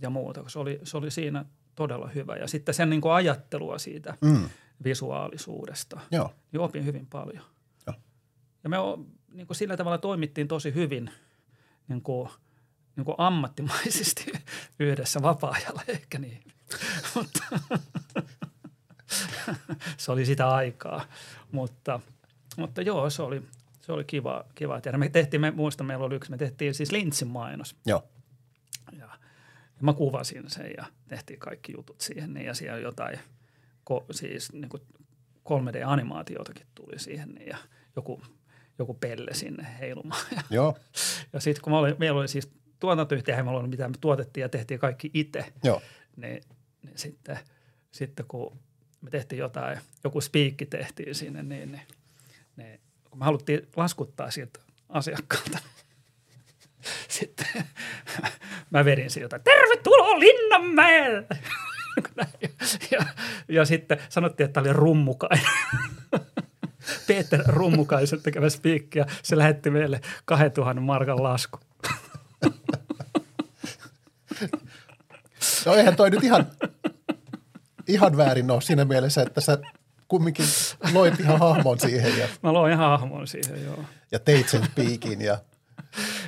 ja muuta, koska se oli, se oli siinä todella hyvä. Ja sitten sen niin kuin ajattelua siitä, mm visuaalisuudesta. Joo. Niin opin hyvin paljon. Ja me niin kuin sillä tavalla toimittiin tosi hyvin niin kuin, niin kuin ammattimaisesti yhdessä vapaa-ajalla, ehkä niin. Mutta se oli sitä aikaa. Mutta, mutta joo, se oli, se oli kiva, kiva tehdä. Me tehtiin, me muistan, meillä oli yksi, me tehtiin siis Lintsin mainos. Joo. Ja, ja mä kuvasin sen ja tehtiin kaikki jutut siihen niin, ja siellä jotain – ko, siis niin kuin 3D-animaatiotakin tuli siihen niin, ja joku, joku pelle sinne heilumaan. Joo. ja sitten kun oli, meillä oli siis tuotantoyhtiö, meillä oli mitä me tuotettiin ja tehtiin kaikki itse, Joo. Niin, niin sitten, sitten kun me tehtiin jotain, joku spiikki tehtiin sinne, niin, niin, niin kun me haluttiin laskuttaa siltä asiakkaalta, sitten mä vedin sieltä, tervetuloa Linnanmäelle! ja, ja, ja sitten sanottiin, että tämä oli rummukainen. Peter Rummukaisen tekevä spiikki ja se lähetti meille 2000 markan lasku. no eihän toi nyt ihan, ihan väärin ole siinä mielessä, että sä kumminkin loit ihan hahmon siihen. Ja, Mä loin ihan hahmon siihen, joo. Ja teit sen spiikin ja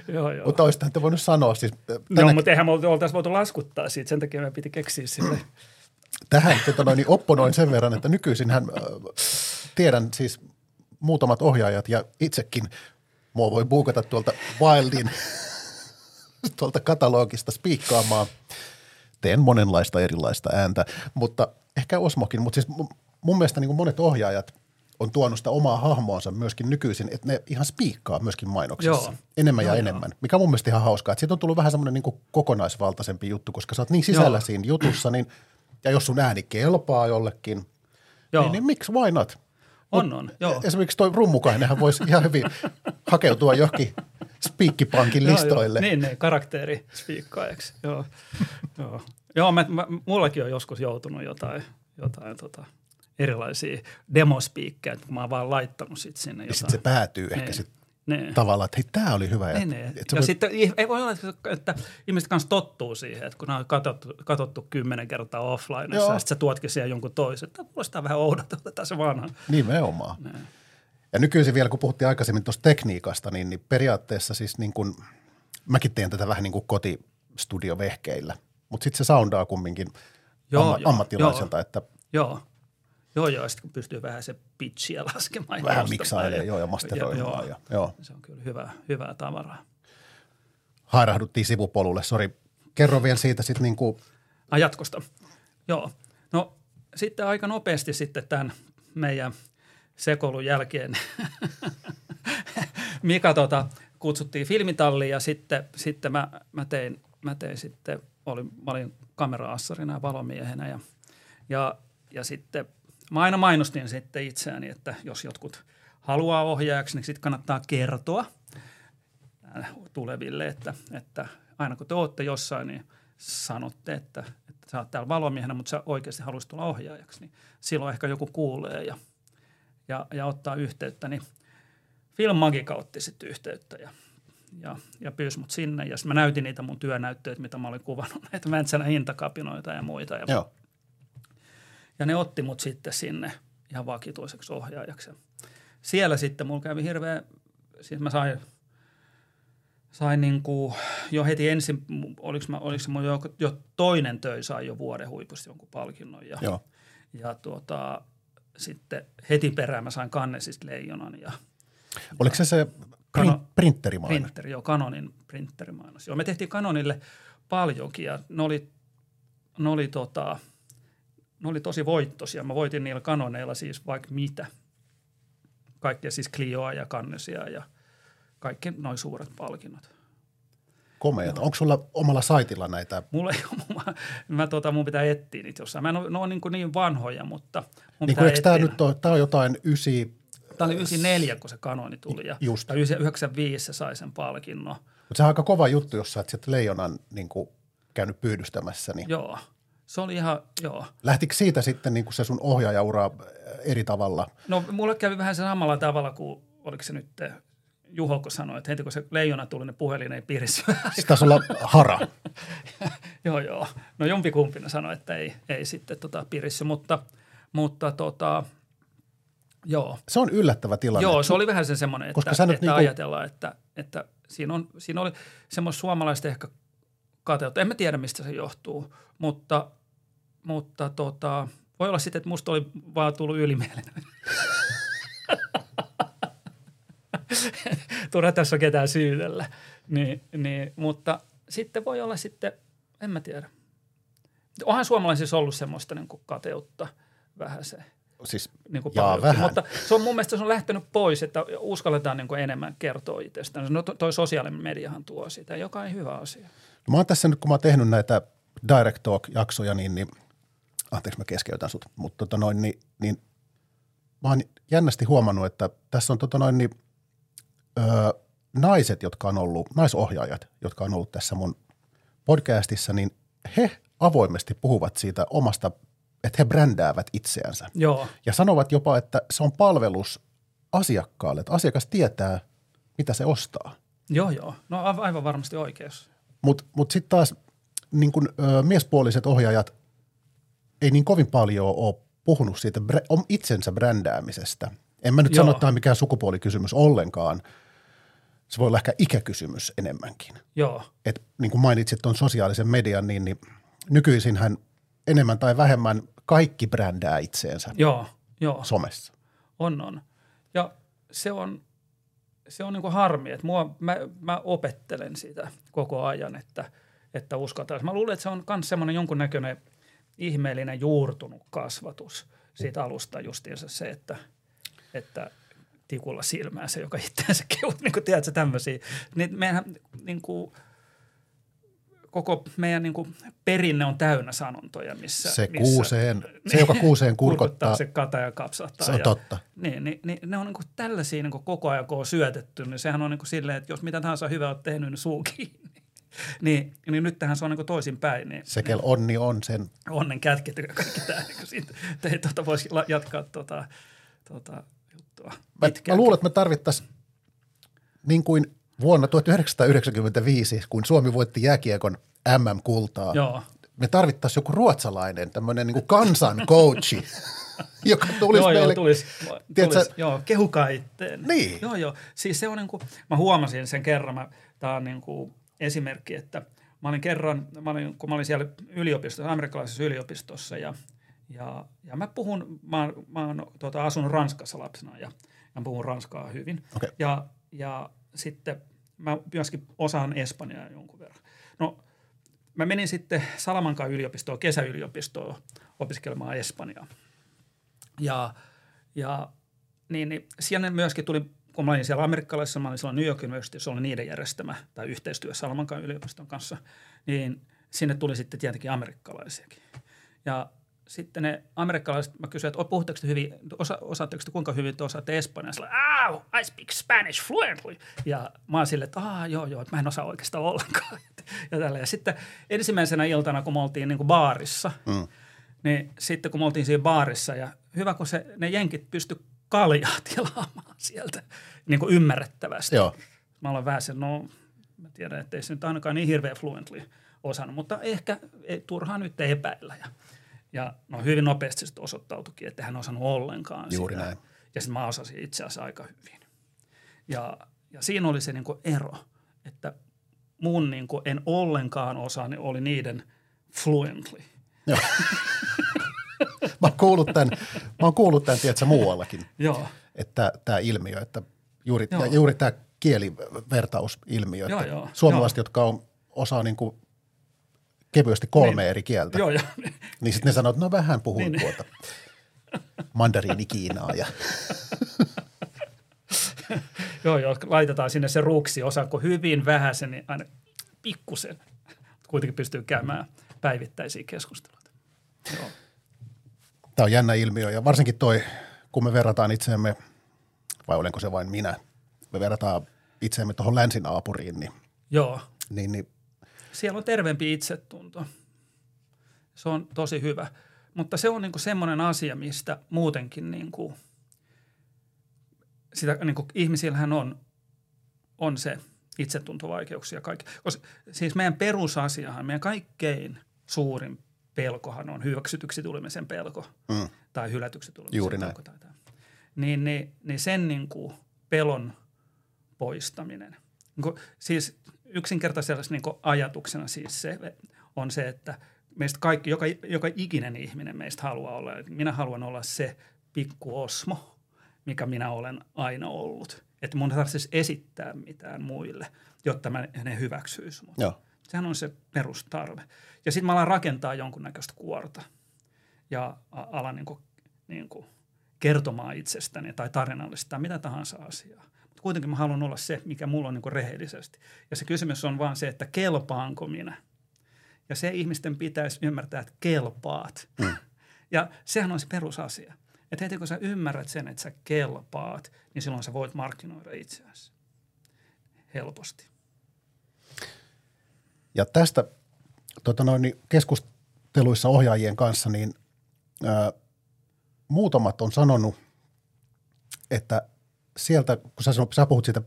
joo, joo. Mutta olisitte te voinut sanoa. Siis tänä... No, mutta eihän me oltaisi voitu laskuttaa siitä, sen takia me piti keksiä sille. Tähän tota noin, niin opponoin sen verran, että nykyisinhän äh, tiedän siis muutamat ohjaajat ja itsekin mua voi buukata tuolta Wildin tuolta katalogista spiikkaamaan. Teen monenlaista erilaista ääntä, mutta ehkä Osmokin, mutta siis mun mielestä niin kuin monet ohjaajat on tuonut sitä omaa hahmoansa myöskin nykyisin, että ne ihan spiikkaa myöskin mainoksissa. Joo. Enemmän ja Joo, enemmän, mikä on mun mielestä ihan hauskaa. Että siitä on tullut vähän semmoinen niin kokonaisvaltaisempi juttu, koska sä oot niin sisällä Joo. siinä jutussa, niin, ja jos sun ääni kelpaa jollekin, Joo. niin, niin miksi, why not? On, on, joo. Esimerkiksi toi rummukainenhan voisi ihan hyvin hakeutua johonkin Speakkipankin Joo, listoille. Joo, niin, niin, karakteri-spiikkaajaksi. Joo, joo. joo mä, mä, mullakin on joskus joutunut jotain, jotain tota, erilaisia demospiikkejä, kun mä oon vaan laittanut sit sinne ja jotain. sitten se päätyy ehkä Niin. Sit niin. tavallaan, että hei, tämä oli hyvä. Niin, Ja, niin. että Ja voi- sitten ei voi olla, että- että ihmiset kanssa tottuu siihen, että kun ne on katsottu, katsottu kymmenen kertaa offlineissa Joo. ja sitten sä tuotkin siihen jonkun toisen. Tämä kuulostaa vähän oudolta, otetaan se vanha. Nimenomaan. Ja nykyisin vielä, kun puhuttiin aikaisemmin tuosta tekniikasta, niin, niin periaatteessa siis niin kuin, mäkin teen tätä vähän niin kuin kotistudiovehkeillä, mutta sitten se soundaa kumminkin Joo, amma, joo, ammattilaiselta, joo. että Joo. Joo, joo, sitten kun pystyy vähän se pitchiä laskemaan. ja vähän miksailee joo, ja masteroimaan. Joo, Ja, joo. Se on kyllä hyvää, hyvää tavaraa. Hairahduttiin sivupolulle, sori. Kerro vielä siitä sitten niin kuin, Ai jatkosta. Joo. No sitten aika nopeasti sitten tämän meidän sekoilun jälkeen Mika tota, kutsuttiin filmitalliin ja sitten, sitten mä, mä, tein, mä tein sitten, olin, mä olin kamera-assarina ja valomiehenä ja, ja, ja sitten mä aina mainostin sitten itseäni, että jos jotkut haluaa ohjaajaksi, niin sitten kannattaa kertoa tuleville, että, että aina kun te olette jossain, niin sanotte, että, että sä oot täällä valomiehenä, mutta sä oikeasti haluaisit tulla ohjaajaksi, niin silloin ehkä joku kuulee ja, ja, ja ottaa yhteyttä, niin Film Magica otti sitten yhteyttä ja, ja, ja pyysi mut sinne. Ja mä näytin niitä mun työnäytteitä, mitä mä olin kuvannut, näitä Mäntsälän hintakapinoita ja muita. Ja, joo, ja ne otti mut sitten sinne ihan vakituiseksi ohjaajaksi. Ja siellä sitten mulla kävi hirveä, siis mä sain, sain niin kuin jo heti ensin, oliko, mä, oliko se mun jo, jo toinen töi sai jo vuoden huipusta jonkun palkinnon. Ja, joo. ja tuota, sitten heti perään mä sain Cannesista leijonan ja Oliko se se Kano- print, printerimainen? Printeri, joo, Canonin printerimainos. Joo, me tehtiin Canonille paljonkin ja ne oli, ne oli, tota, ne oli tosi voittoisia. Mä voitin niillä Canoneilla siis vaikka mitä. Kaikkea siis Clioa ja Cannesia ja kaikki noin suuret palkinnot. Komeata. Onko sulla omalla saitilla näitä? Mulla ei ole, mä, mä tota, mun pitää etsiä niitä jossain. Mä en ole, ne on niin, kuin niin vanhoja, mutta mun Niin pitää eikö tämä etsiä. nyt ole, tämä on jotain ysi, Tämä oli 94, kun se kanoni tuli ja Just. tai 95 se sai sen palkinnon. mutta se on aika kova juttu, jos sä oot sieltä leijonan niin kuin, käynyt pyydystämässä, niin Joo, se oli ihan, joo. lähtikö siitä sitten niin kuin se sun ohjaajaura äh, eri tavalla? No mulle kävi vähän se samalla tavalla kuin, oliko se nyt Juho, kun sanoi, että heti kun se leijona tuli, ne puhelin ei pirissyt. Sitten taisi olla hara. joo, joo. No jompikumpi ne sanoi, että ei, ei sitten tota pirissy, mutta, mutta tota, joo. Se on yllättävä tilanne. Joo, se oli vähän se semmoinen, että, Koska sä että niinku- ajatellaan, että, että siinä, on, siinä oli semmoista suomalaista ehkä kateutta. En mä tiedä, mistä se johtuu, mutta, mutta tota, voi olla sitten, että musta oli vaan tullut ylimielinen. Turha tässä on ketään syydellä. Niin, niin, mutta sitten voi olla sitten, en mä tiedä. Onhan suomalaisissa ollut semmoista niin kuin kateutta vähän se Siis, niin kuin Jaa, vähän. Mutta se on mun mielestä se on lähtenyt pois, että uskalletaan niin kuin enemmän kertoa itsestään. No to- toi sosiaalinen mediahan tuo sitä, joka on hyvä asia. mä oon tässä nyt, kun mä oon tehnyt näitä Direct Talk-jaksoja, niin, niin anteeksi mä keskeytän sut, mutta tota noin, niin, niin mä oon jännästi huomannut, että tässä on tota noin, niin, öö, naiset, jotka on ollut, naisohjaajat, jotka on ollut tässä mun podcastissa, niin he avoimesti puhuvat siitä omasta, että he brändäävät itseänsä. Joo, Ja sanovat jopa, että se on palvelus asiakkaalle, että asiakas tietää, mitä se ostaa. joo, joo. No aivan varmasti oikeus. Mutta mut, mut sitten taas niin kun, ö, miespuoliset ohjaajat ei niin kovin paljon ole puhunut siitä itsensä brändäämisestä. En mä nyt Joo. sano, että tämä on mikään sukupuolikysymys ollenkaan. Se voi olla ehkä ikäkysymys enemmänkin. Joo, Et, niin kuin mainitsit tuon sosiaalisen median, niin, niin nykyisinhän enemmän tai vähemmän kaikki brändää itseensä joo, joo. somessa. On, on. Ja se on, se on niin kuin harmi, että mua, mä, mä opettelen sitä koko ajan, että, että uskotaan. Mä luulen, että se on myös semmoinen jonkunnäköinen ihmeellinen juurtunut kasvatus siitä alusta justiinsa se, että, että tikulla silmää se, joka itseänsä kehuu, niin kuin tiedätkö tämmöisiä. Niin meidän niin kuin, koko meidän niin kuin, perinne on täynnä sanontoja, missä... Se, missä, kuuseen, se joka kuuseen kurkottaa. kurkottaa. Se kata ja kapsahtaa. Se on ja, totta. Niin, niin, niin ne on niin kuin tällaisia niin kuin koko ajan, kun on syötetty, niin sehän on niin kuin silleen, että jos mitä tahansa hyvää olet tehnyt, niin suu kiinni. niin, niin nyt tähän se on niin toisinpäin. Niin, Sekel onni on sen. Onnen kätket ja kaikki tämä. Niin siitä, te, tuota, voisi jatkaa tuota, tuota juttua. Mä, mä luulen, että me tarvittaisiin niin kuin vuonna 1995, kun Suomi voitti jääkiekon MM-kultaa. Joo. Me tarvittaisiin joku ruotsalainen, tämmöinen niin kansan coachi, joka tulisi joo, meille. joo, tulisi, tulisi, joo, kehukaa itteen. Niin. Joo, joo. Siis se on niin kuin, mä huomasin sen kerran, mä, tää on niin kuin esimerkki, että mä olin kerran, mä olin, kun mä olin siellä yliopistossa, amerikkalaisessa yliopistossa ja, ja, ja mä puhun, mä, mä oon tuota, asunut Ranskassa lapsena ja mä puhun ranskaa hyvin. Okei. Ja, ja sitten mä myöskin osaan espanjaa jonkun verran. No mä menin sitten Salamankan yliopistoon, kesäyliopistoon opiskelemaan espanjaa. Ja, ja niin, niin siellä myöskin tuli, kun mä olin siellä amerikkalaisessa, mä olin siellä New York University, se oli niiden järjestämä tai yhteistyö Salamankan yliopiston kanssa, niin sinne tuli sitten tietenkin amerikkalaisiakin. Ja sitten ne amerikkalaiset, mä kysyin, että puhutteko te hyvin, osa, osaatteko te kuinka hyvin te osaatte espanjaa? Sillä, oh, I speak Spanish fluently. Ja mä oon silleen, että Aa, joo, joo, että mä en osaa oikeastaan ollenkaan. Ja, tällä. ja sitten ensimmäisenä iltana, kun me oltiin niin kuin baarissa, mm. niin sitten kun me oltiin siinä baarissa ja hyvä, kun se, ne jenkit pysty kaljaa tilaamaan sieltä niin kuin ymmärrettävästi. Joo. Mä olen vähän sen, no mä tiedän, että ei se nyt ainakaan niin hirveän fluently osannut, mutta ehkä ei, turhaa nyt epäillä. Ja, ja no hyvin nopeasti sitten osoittautuikin, että hän osannut ollenkaan Juuri sitä. näin. Ja sitten mä osasin itse asiassa aika hyvin. Ja, ja siinä oli se niin kuin ero, että mun niin kuin en ollenkaan osaa, niin oli niiden fluently. Joo. mä oon kuullut tämän, mä oon kuullut tämän tiedätkö, muuallakin, Joo, että tämä ilmiö, että juuri, Joo. ja juuri tämä kielivertausilmiö, Joo, että joo. suomalaiset, Joo. jotka on, osaa niin kuin kevyesti kolme Niin. eri kieltä, joo, joo. niin sitten ne sanoo, että no vähän puhun Niin. tuota mandariini Kiinaa ja Joo, joo, laitetaan sinne se ruksi, osaako hyvin vähäsen, niin aina pikkusen. Kuitenkin pystyy käymään päivittäisiä keskusteluita. Joo, Tämä on jännä ilmiö ja varsinkin toi, kun me verrataan itseämme, vai olenko se vain minä, me verrataan itseämme tuohon länsinaapuriin, niin, joo. niin, niin siellä on terveempi itsetunto. Se on tosi hyvä. Mutta se on niinku semmoinen asia, mistä muutenkin niinku, sitä, niinku, ihmisillähän on, on se itsetuntovaikeuksia kaikki. Koska, siis meidän perusasiahan, meidän kaikkein suurin pelkohan on hyväksytyksi tulemisen pelko mm, tai hylätyksi tulemisen Juuri pelko. Tai tämä. Niin, niin, niin sen niin kuin pelon poistaminen. Niin kuin, siis yksinkertaisella niin kuin ajatuksena siis se on se, että meistä kaikki, joka, joka ikinen ihminen meistä haluaa olla. Minä haluan olla se pikku osmo, mikä minä olen aina ollut. Että mun ei tarvitsisi esittää mitään muille, jotta mä ne hyväksyisi mut. joo. Sehän on se perustarve. Ja sitten mä alan rakentaa jonkunnäköistä kuorta ja alan niin kuin, niin kuin kertomaan itsestäni tai tarinallistaa mitä tahansa asiaa. Mutta kuitenkin mä haluan olla se, mikä mulla on niin kuin rehellisesti. Ja se kysymys on vaan se, että kelpaanko minä. Ja se ihmisten pitäisi ymmärtää, että kelpaat. Mm. Ja sehän on se perusasia. Että heti kun sä ymmärrät sen, että sä kelpaat, niin silloin sä voit markkinoida itseäsi helposti. Ja tästä tota noin, niin keskusteluissa ohjaajien kanssa, niin ää, muutamat on sanonut, että sieltä, kun sä, sanot, sä puhut siitä,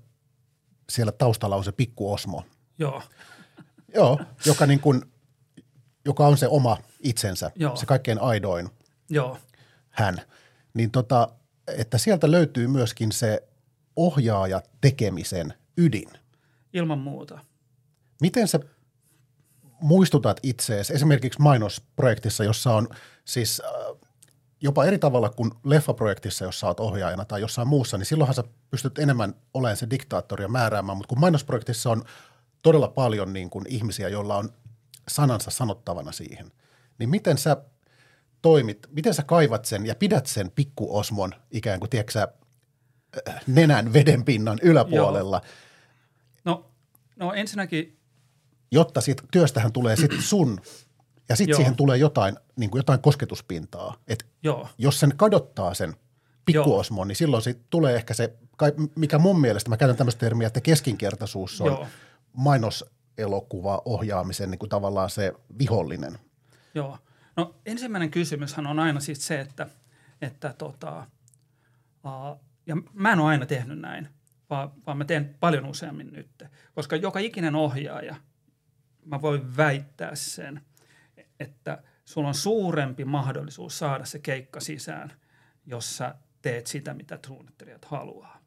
siellä taustalla on se pikku Osmo, Joo, joo, joka, niin kuin, joka on se oma itsensä, Joo. se kaikkein aidoin joo, hän, niin tota, että sieltä löytyy myöskin se ohjaaja tekemisen ydin. ilman muuta. Miten sä muistutat itseesi esimerkiksi mainosprojektissa, jossa on siis äh, jopa eri tavalla kuin leffaprojektissa, jossa olet ohjaajana tai jossain muussa, niin silloinhan sä pystyt enemmän olemaan se diktaattori ja määräämään, mutta kun mainosprojektissa on todella paljon niin kuin ihmisiä, joilla on sanansa sanottavana siihen, niin miten sä toimit, miten sä kaivat sen ja pidät sen pikkuosmon ikään kuin, tiedätkö äh, nenän vedenpinnan yläpuolella, No, no ensinnäkin, jotta siitä työstähän tulee sitten sun ja sitten siihen tulee jotain, niin kuin jotain kosketuspintaa. Et joo, jos sen kadottaa sen pikkuosmon, niin silloin sit tulee ehkä se, mikä mun mielestä, mä käytän tämmöistä termiä, että keskinkertaisuus on Joo. mainoselokuva ohjaamisen niin kuin tavallaan se vihollinen. joo. No ensimmäinen kysymyshän on aina siis se, että, että tota, uh, ja mä en ole aina tehnyt näin, vaan, vaan mä teen paljon useammin nyt, koska joka ikinen ohjaaja, mä voin väittää sen, että sulla on suurempi mahdollisuus saada se keikka sisään, jos sä teet sitä, mitä suunnittelijat haluaa,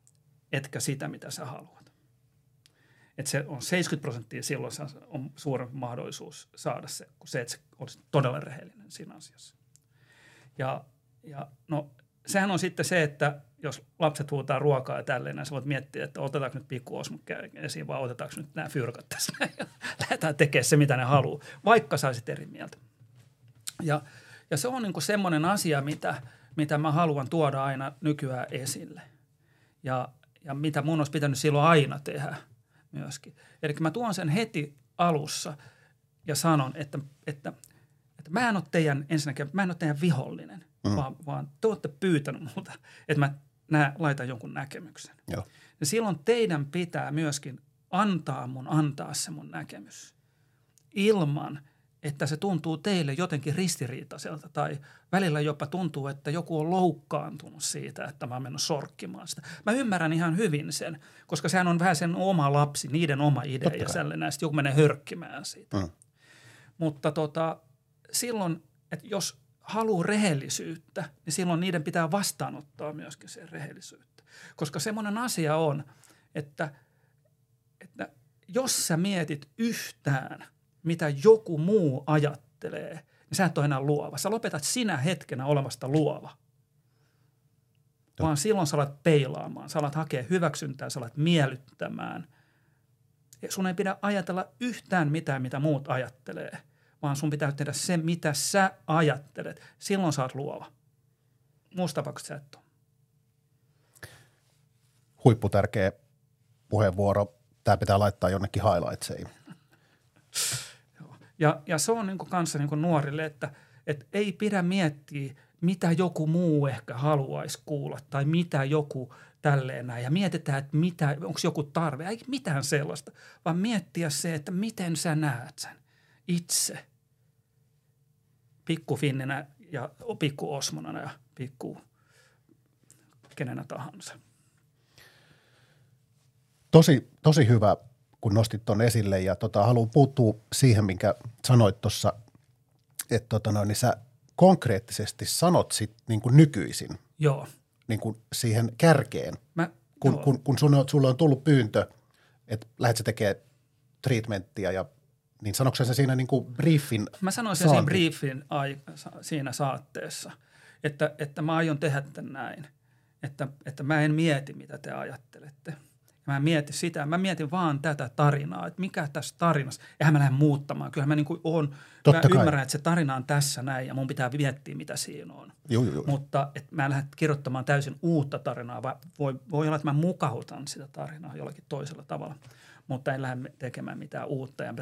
etkä sitä, mitä sä haluat. Että se on 70 prosenttia silloin on suurempi mahdollisuus saada se, kuin se, että se olisi todella rehellinen siinä asiassa. Ja, ja no, sehän on sitten se, että jos lapset huutaa ruokaa ja tälleen, niin sä voit miettiä, että otetaanko nyt pikku esiin vai otetaanko nyt nämä fyrkat tässä ja lähdetään tekemään se, mitä ne haluaa, vaikka saisit eri mieltä. Ja, ja se on niin semmoinen asia, mitä, mitä mä haluan tuoda aina nykyään esille. Ja, ja mitä mun olisi pitänyt silloin aina tehdä myöskin. Eli mä tuon sen heti alussa ja sanon, että, että, että mä en ole teidän, ensinnäkin, mä en ole teidän vihollinen, mm. vaan, vaan te olette pyytänyt multa, että mä nää, laitan jonkun näkemyksen. Joo. Ja silloin teidän pitää myöskin antaa mun antaa se mun näkemys ilman, että se tuntuu teille jotenkin ristiriitaiselta tai välillä jopa tuntuu, että joku on loukkaantunut siitä, että mä oon mennyt sorkkimaan sitä. Mä ymmärrän ihan hyvin sen, koska sehän on vähän sen oma lapsi, niiden oma idea Totta ja sellainen, sitten joku menee hörkkimään siitä. Mm. Mutta tota, silloin, että jos haluaa rehellisyyttä, niin silloin niiden pitää vastaanottaa myöskin sen rehellisyyttä. Koska semmoinen asia on, että, että jos sä mietit yhtään, mitä joku muu ajattelee, niin sä et ole enää luova. Sä lopetat sinä hetkenä olemasta luova. Vaan silloin sä alat peilaamaan, sä alat hakea hyväksyntää, sä alat miellyttämään. Ja sun ei pidä ajatella yhtään mitään, mitä muut ajattelee, vaan sun pitää tehdä se, mitä sä ajattelet. Silloin sä oot luova. Muussa tapauksessa sä et ole. Huipputärkeä puheenvuoro. Tämä pitää laittaa jonnekin highlightseihin. Ja, ja se on niin kanssa niin nuorille, että, että ei pidä miettiä, mitä joku muu ehkä haluaisi kuulla tai mitä joku tälleen näin. Ja mietitään, että mitä, onko joku tarve. Ei mitään sellaista, vaan miettiä se, että miten sä näet sen itse pikkufinninä ja pikkuosmonana ja pikku kenenä tahansa. Tosi, tosi hyvä, kun nostit tuon esille ja tota, haluan puuttua siihen, minkä sanoit tuossa, että tota noin, niin sä konkreettisesti sanot sit niin kuin nykyisin Joo. niin kuin siihen kärkeen, Mä, kun, joo. kun, kun sun on, sulle on tullut pyyntö, että lähdet sä tekemään treatmenttia ja niin sanoksi se siinä niin kuin briefin Mä sanoin sen siinä saanti? briefin ai, siinä saatteessa, että, että mä aion tehdä tämän näin. Että, että mä en mieti, mitä te ajattelette. Mä en mieti sitä, mä mietin vaan tätä tarinaa, että mikä tässä tarinassa, eihän mä lähde muuttamaan. Kyllähän mä niin kuin on, Totta mä kai. ymmärrän, että se tarina on tässä näin ja mun pitää miettiä, mitä siinä on. Joo, joo, joo. Mutta että mä en lähde kirjoittamaan täysin uutta tarinaa, vaan voi, voi olla, että mä mukautan sitä tarinaa jollakin toisella tavalla. Mutta en lähde tekemään mitään uutta. Ja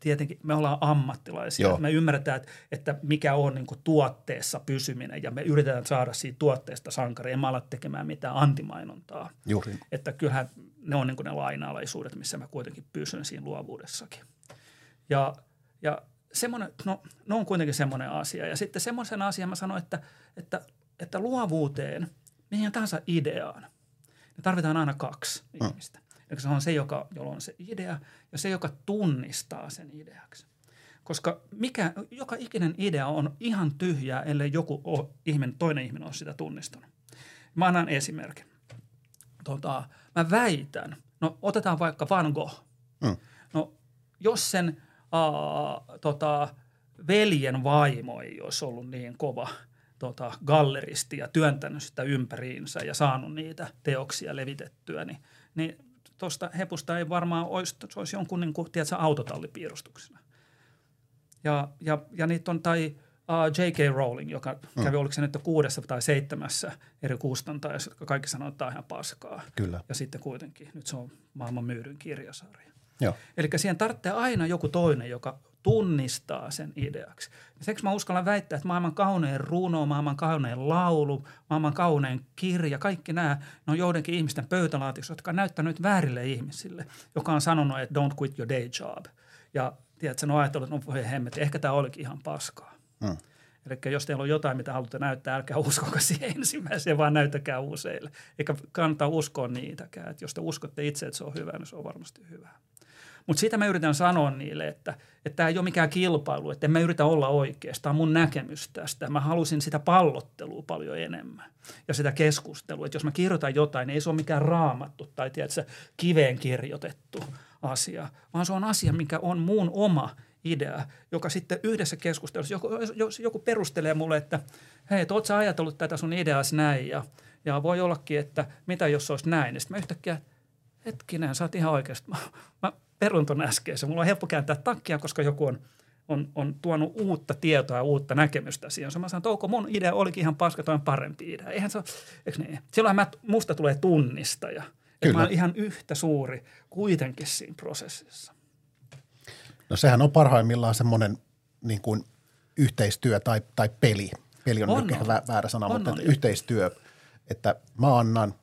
tietenkin me ollaan ammattilaisia. Joo. Me ymmärretään, että, mikä on niin kuin tuotteessa pysyminen ja me yritetään saada siitä tuotteesta sankari. En mä ala tekemään mitään antimainontaa. Juuri. Että kyllähän ne on niin kuin ne lainalaisuudet, missä mä kuitenkin pysyn siinä luovuudessakin. Ja, ja semmoinen, no, ne on kuitenkin semmoinen asia. Ja sitten semmoisen asian mä sanoin, että, että, että luovuuteen, mihin tahansa ideaan, niin tarvitaan aina kaksi Mm. ihmistä. Eli se on se, joka, jolla on se idea ja se, joka tunnistaa sen ideaksi. Koska mikä, joka ikinen idea on ihan tyhjää, ellei joku ole, ihminen, toinen ihminen ole sitä tunnistanut. Mä annan esimerkin. Tota, mä väitän, no otetaan vaikka Van Gogh. Mm. No jos sen aa, tota, veljen vaimo ei olisi ollut niin kova tota, galleristi ja työntänyt sitä ympäriinsä ja saanut niitä teoksia levitettyä, niin, niin tuosta hepusta ei varmaan olisi, se olisi jonkun niin kuin, tiedätkö, autotallipiirustuksena. Ja, ja, ja niitä on, tai uh, J.K. Rowling, joka mm. kävi, oliko se nyt kuudessa tai seitsemässä eri kustantajassa, jotka kaikki sanoivat, että tämä on ihan paskaa. Kyllä. Ja sitten kuitenkin, nyt se on maailman myydyn kirjasarja. Joo. Eli siihen tarvitsee aina joku toinen, joka tunnistaa sen ideaksi. Ja seksi mä uskallan väittää, että maailman kaunein runo, maailman kaunein laulu, maailman kaunein kirja, kaikki nämä, ne on joidenkin ihmisten pöytälaatikossa, jotka on näyttänyt väärille ihmisille, joka on sanonut, että don't quit your day job. Ja tiedätkö, on ajatellut, että no voi hemmet, ehkä tämä olikin ihan paskaa. Mm. Eli jos teillä on jotain, mitä haluatte näyttää, älkää uskoko siihen ensimmäiseen, vaan näyttäkää useille. Eikä kannata uskoa niitäkään. Että jos te uskotte itse, että se on hyvä, niin se on varmasti hyvä. Mutta siitä mä yritän sanoa niille, että, että tämä ei ole mikään kilpailu, että en mä yritä olla on mun näkemys tästä. Mä halusin sitä pallottelua paljon enemmän ja sitä keskustelua. Että jos mä kirjoitan jotain, niin ei se ole mikään raamattu tai tiedätkö, kiveen kirjoitettu asia, vaan se on asia, mikä on mun oma idea, joka sitten yhdessä keskustelussa, joku, jos joku perustelee mulle, että hei, ootko sä ajatellut tätä sun ideas näin ja, ja voi ollakin, että mitä jos se olisi näin. Ja sitten mä yhtäkkiä, hetkinen, sä oot ihan oikeasti. Mä, mä perun ton äskeisen. Mulla on helppo kääntää takkia, koska joku on, on, on tuonut uutta tietoa ja uutta näkemystä siihen. Mä sanon, että onko mun idea olikin ihan paska, toi on parempi idea. Eihän se ole, eikö niin? Silloin mä, musta tulee tunnistaja. Kyllä. Mä olen ihan yhtä suuri kuitenkin siinä prosessissa. No sehän on parhaimmillaan semmoinen niin kuin yhteistyö tai, tai peli. Peli on, on nyt on. väärä sana, on, mutta on. yhteistyö, että mä annan,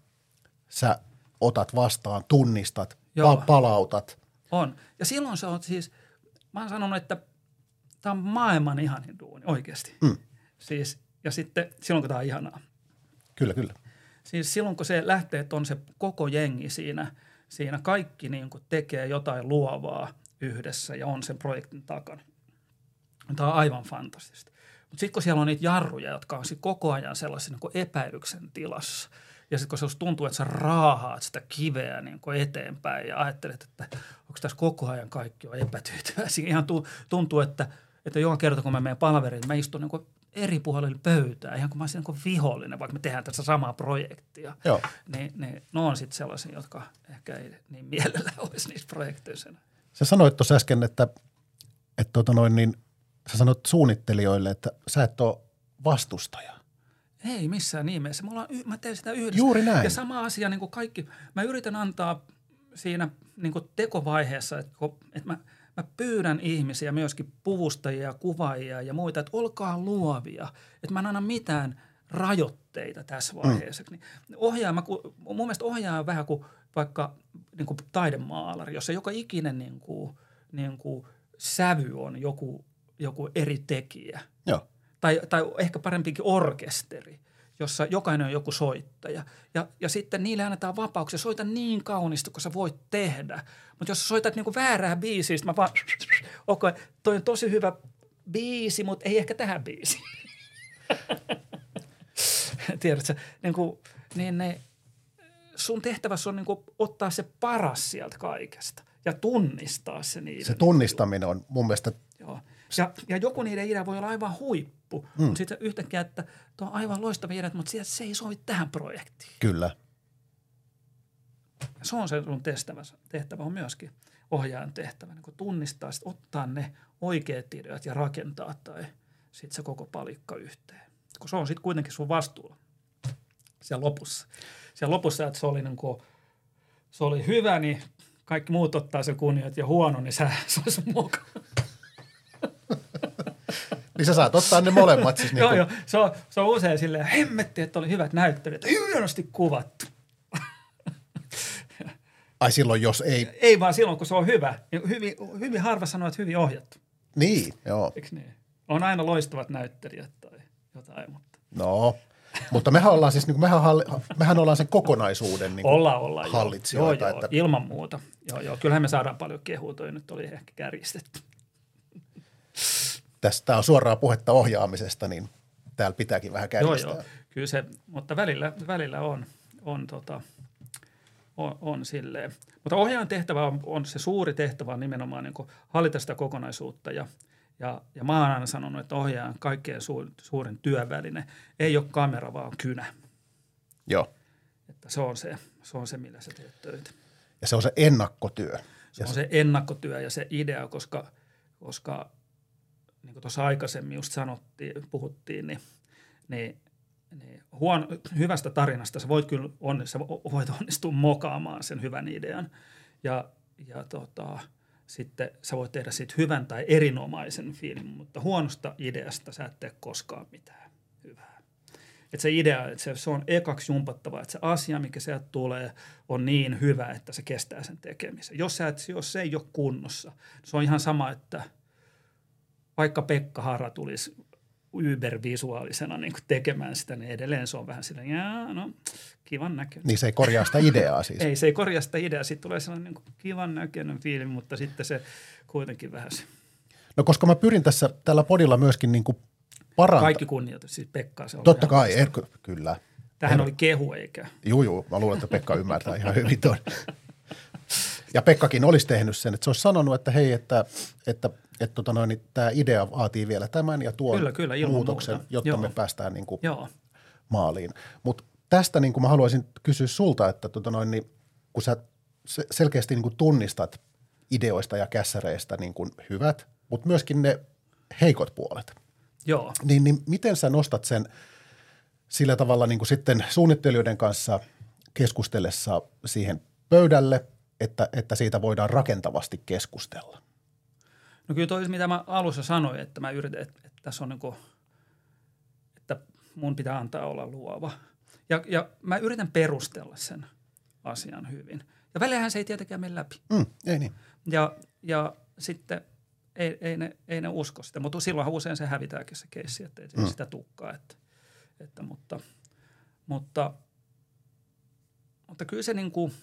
sä otat vastaan, tunnistat, Joo. palautat. On. Ja silloin se on siis, mä oon sanonut, että tämä on maailman ihanin duuni oikeasti. Mm. Siis, ja sitten silloin, kun tämä on ihanaa. Kyllä, kyllä. Siis silloin, kun se lähtee, että on se koko jengi siinä, siinä kaikki niin kuin tekee jotain luovaa yhdessä ja on sen projektin takana. Tämä on aivan fantastista. Mutta sitten kun siellä on niitä jarruja, jotka on koko ajan sellaisen niin epäilyksen tilassa – ja sitten kun se tuntuu, että sä raahaat sitä kiveä niin kuin eteenpäin ja ajattelet, että onko tässä koko ajan kaikki on epätyytyväisiä. Ihan tuntuu, että, että joka kerta kun mä menen palveriin, mä istun niin kuin eri puolilla pöytää, ihan kuin mä olisin niin vihollinen, vaikka me tehdään tässä samaa projektia. Joo. Niin, niin ne on sitten sellaisia, jotka ehkä ei niin mielellä olisi niissä projekteissa. Sä sanoit tuossa äsken, että, että tuota noin, niin, sä sanoit suunnittelijoille, että sä et ole vastustaja. Ei missään nimessä. Me ollaan, mä teen sitä yhdessä. Juuri näin. Ja sama asia niin kuin kaikki. Mä yritän antaa siinä niin kuin tekovaiheessa, että, että mä, mä pyydän ihmisiä, myöskin puvustajia, kuvaajia ja muita, että olkaa luovia. Että mä en anna mitään rajoitteita tässä mm. vaiheessa. Mm. Ohjaama, mun mielestä ohjaaja on vähän kuin vaikka niin kuin taidemaalari, jossa joka ikinen niin kuin, niin kuin sävy on joku, joku eri tekijä. Joo tai, tai ehkä parempikin orkesteri, jossa jokainen on joku soittaja. Ja, ja sitten niille annetaan vapauksia. Soita niin kaunista kuin sä voit tehdä. Mutta jos sä soitat niinku väärää biisiä, mä vaan, okei, okay, toi on tosi hyvä biisi, mutta ei ehkä tähän biisiin. Tiedätkö, niin, kuin, niin ne, sun tehtävässä on niin kuin ottaa se paras sieltä kaikesta ja tunnistaa se niiden. Se tunnistaminen on mun mielestä Joo. Ja, ja joku niiden idea voi olla aivan huippu, mm. mutta sitten yhtäkkiä, että tuo on aivan loistava idea, mutta se ei sovi tähän projektiin. Kyllä. Se on se sun tehtävä, tehtävä on myöskin ohjaajan tehtävä, niin kun tunnistaa, sit ottaa ne oikeat ideat ja rakentaa tai sitten se koko palikka yhteen. Kun se on sitten kuitenkin sun vastuulla siellä lopussa. Siellä lopussa, että se oli, niin kun, se oli hyvä, niin kaikki muut ottaa sen kunniat ja huono, niin sä, se olisi mukaan. Niin sä saat ottaa ne molemmat siis. Niin joo, joo. Se on, se on usein silleen, hemmetti, että oli hyvät näyttelijät, hienosti kuvattu. Ai silloin, jos ei... Ei vaan silloin, kun se on hyvä. Hyvin, hyvin harva sanoo, että hyvin ohjattu. Niin, joo. Eikö niin? On aina loistavat näyttelijät tai jotain, mutta... No, mutta mehän ollaan siis, niin mehän, halli, mehän ollaan sen kokonaisuuden niin olla, olla, hallitsijoita. Joo, joo, että... ilman muuta. Joo, joo. Kyllähän me saadaan paljon kehua, toi nyt oli ehkä kärjistetty tästä on suoraa puhetta ohjaamisesta, niin täällä pitääkin vähän kärjistää. Joo, joo. Kyllä se, mutta välillä, välillä on, on, tota, on, on silleen. Mutta ohjaajan tehtävä on, on se suuri tehtävä on nimenomaan niin hallita sitä kokonaisuutta ja, ja, ja mä oon aina sanonut, että ohjaajan kaikkein suur, suurin työväline ei ole kamera, vaan kynä. Joo. Että se on se, se on se, millä sä teet töitä. Ja se on se ennakkotyö. Se on se ennakkotyö ja se idea, koska, koska niin kuin tuossa aikaisemmin just sanottiin, puhuttiin, niin, niin, niin huono, hyvästä tarinasta sä voit kyllä on, sä voit onnistua mokaamaan sen hyvän idean. Ja, ja tota, sitten sä voit tehdä siitä hyvän tai erinomaisen filmin, mutta huonosta ideasta sä et tee koskaan mitään hyvää. Että se idea, että se, se on ekaksi jumpattava, että se asia, mikä sieltä tulee, on niin hyvä, että se kestää sen tekemisen. Jos, sä et, jos se ei ole kunnossa, se on ihan sama, että vaikka Pekka Hara tulisi ybervisuaalisena niin tekemään sitä, niin edelleen se on vähän sillä, jaa, no kivan näköinen. Niin se ei korjaa sitä ideaa siis. ei, se ei korjaa sitä ideaa. Sitten tulee sellainen niin kivan näköinen fiilis, mutta sitten se kuitenkin vähän se. No koska mä pyrin tässä tällä podilla myöskin niin kuin parantaa. Kaikki kunnioitus, siis Pekka se on. Totta kai, er, kyllä. Tähän oli kehu eikä. Juu, juu, mä luulen, että Pekka ymmärtää ihan hyvin tuon. Ja Pekkakin olisi tehnyt sen, että se olisi sanonut, että hei, että, että, että tota noin, niin tämä idea vaatii vielä tämän ja tuon kyllä, kyllä, muutoksen, muuta. jotta Joo. me päästään niin kuin Joo. maaliin. Mutta tästä niin kuin mä haluaisin kysyä sulta, että tota noin, niin, kun sä se- selkeästi niin kuin tunnistat ideoista ja kässäreistä niin kuin hyvät, mutta myöskin ne heikot puolet, Joo. niin, niin miten sä nostat sen sillä tavalla niin kuin sitten suunnittelijoiden kanssa keskustellessa siihen pöydälle, että, että siitä voidaan rakentavasti keskustella? No kyllä toi, mitä mä alussa sanoin, että mä yritän, että, että tässä on niin kuin, että mun pitää antaa olla luova. Ja, ja mä yritän perustella sen asian hyvin. Ja välillähän se ei tietenkään mene läpi. Mm, ei niin. Ja, ja sitten ei, ei, ne, ei ne usko sitä, mutta silloinhan usein se hävitääkin se keissi, että ei mm. sitä tukkaa. Että, että mutta, mutta, mutta kyllä se niin kuin,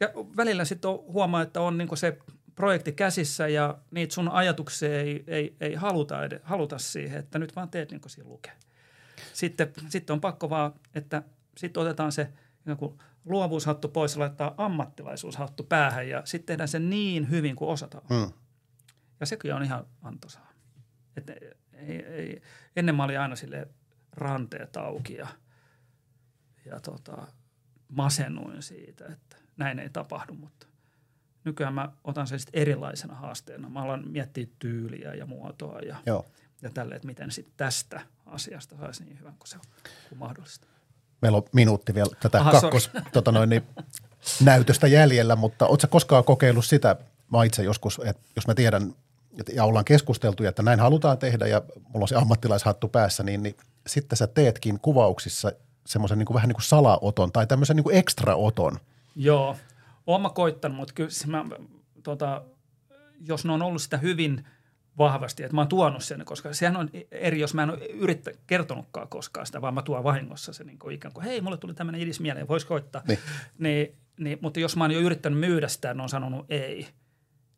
ja välillä sitten on, huomaa, että on niin se projekti käsissä ja niitä sun ajatuksia ei, ei, ei haluta, haluta siihen, että nyt vaan teet niin kuin siinä lukee. Sitten, sitten on pakko vaan, että sitten otetaan se kuin luovuushattu pois ja laittaa ammattilaisuushattu päähän ja sitten tehdään se niin hyvin kuin osataan. Mm. Ja sekin on ihan antoisaa. Että ei, ei, ennen mä olin aina sille ranteet auki ja, ja tota, masennuin siitä, että näin ei tapahdu, mutta nykyään mä otan sen sitten erilaisena haasteena. Mä alan miettiä tyyliä ja muotoa ja, Joo. ja tälle, että miten sitten tästä asiasta saisi niin hyvän kuin se on kuin mahdollista. Meillä on minuutti vielä tätä Aha, kakkos, tota noin, niin, näytöstä jäljellä, mutta ootko koskaan kokeillut sitä, mä itse joskus, että jos mä tiedän ja ollaan keskusteltu, että näin halutaan tehdä ja mulla on se ammattilaishattu päässä, niin, niin sitten sä teetkin kuvauksissa semmoisen niin vähän niin kuin salaoton tai tämmöisen niin kuin ekstraoton. Joo, oon mä koittanut, mutta kyllä se mä, tota, jos ne on ollut sitä hyvin vahvasti, että mä oon tuonut sen, koska sehän on eri, jos mä en ole yrittä, kertonutkaan koskaan sitä, vaan mä tuon vahingossa sen niin kuin ikään kuin, hei, mulle tuli tämmöinen idis mieleen, vois koittaa. Niin. Niin, niin, mutta jos mä oon jo yrittänyt myydä sitä, ne on sanonut ei,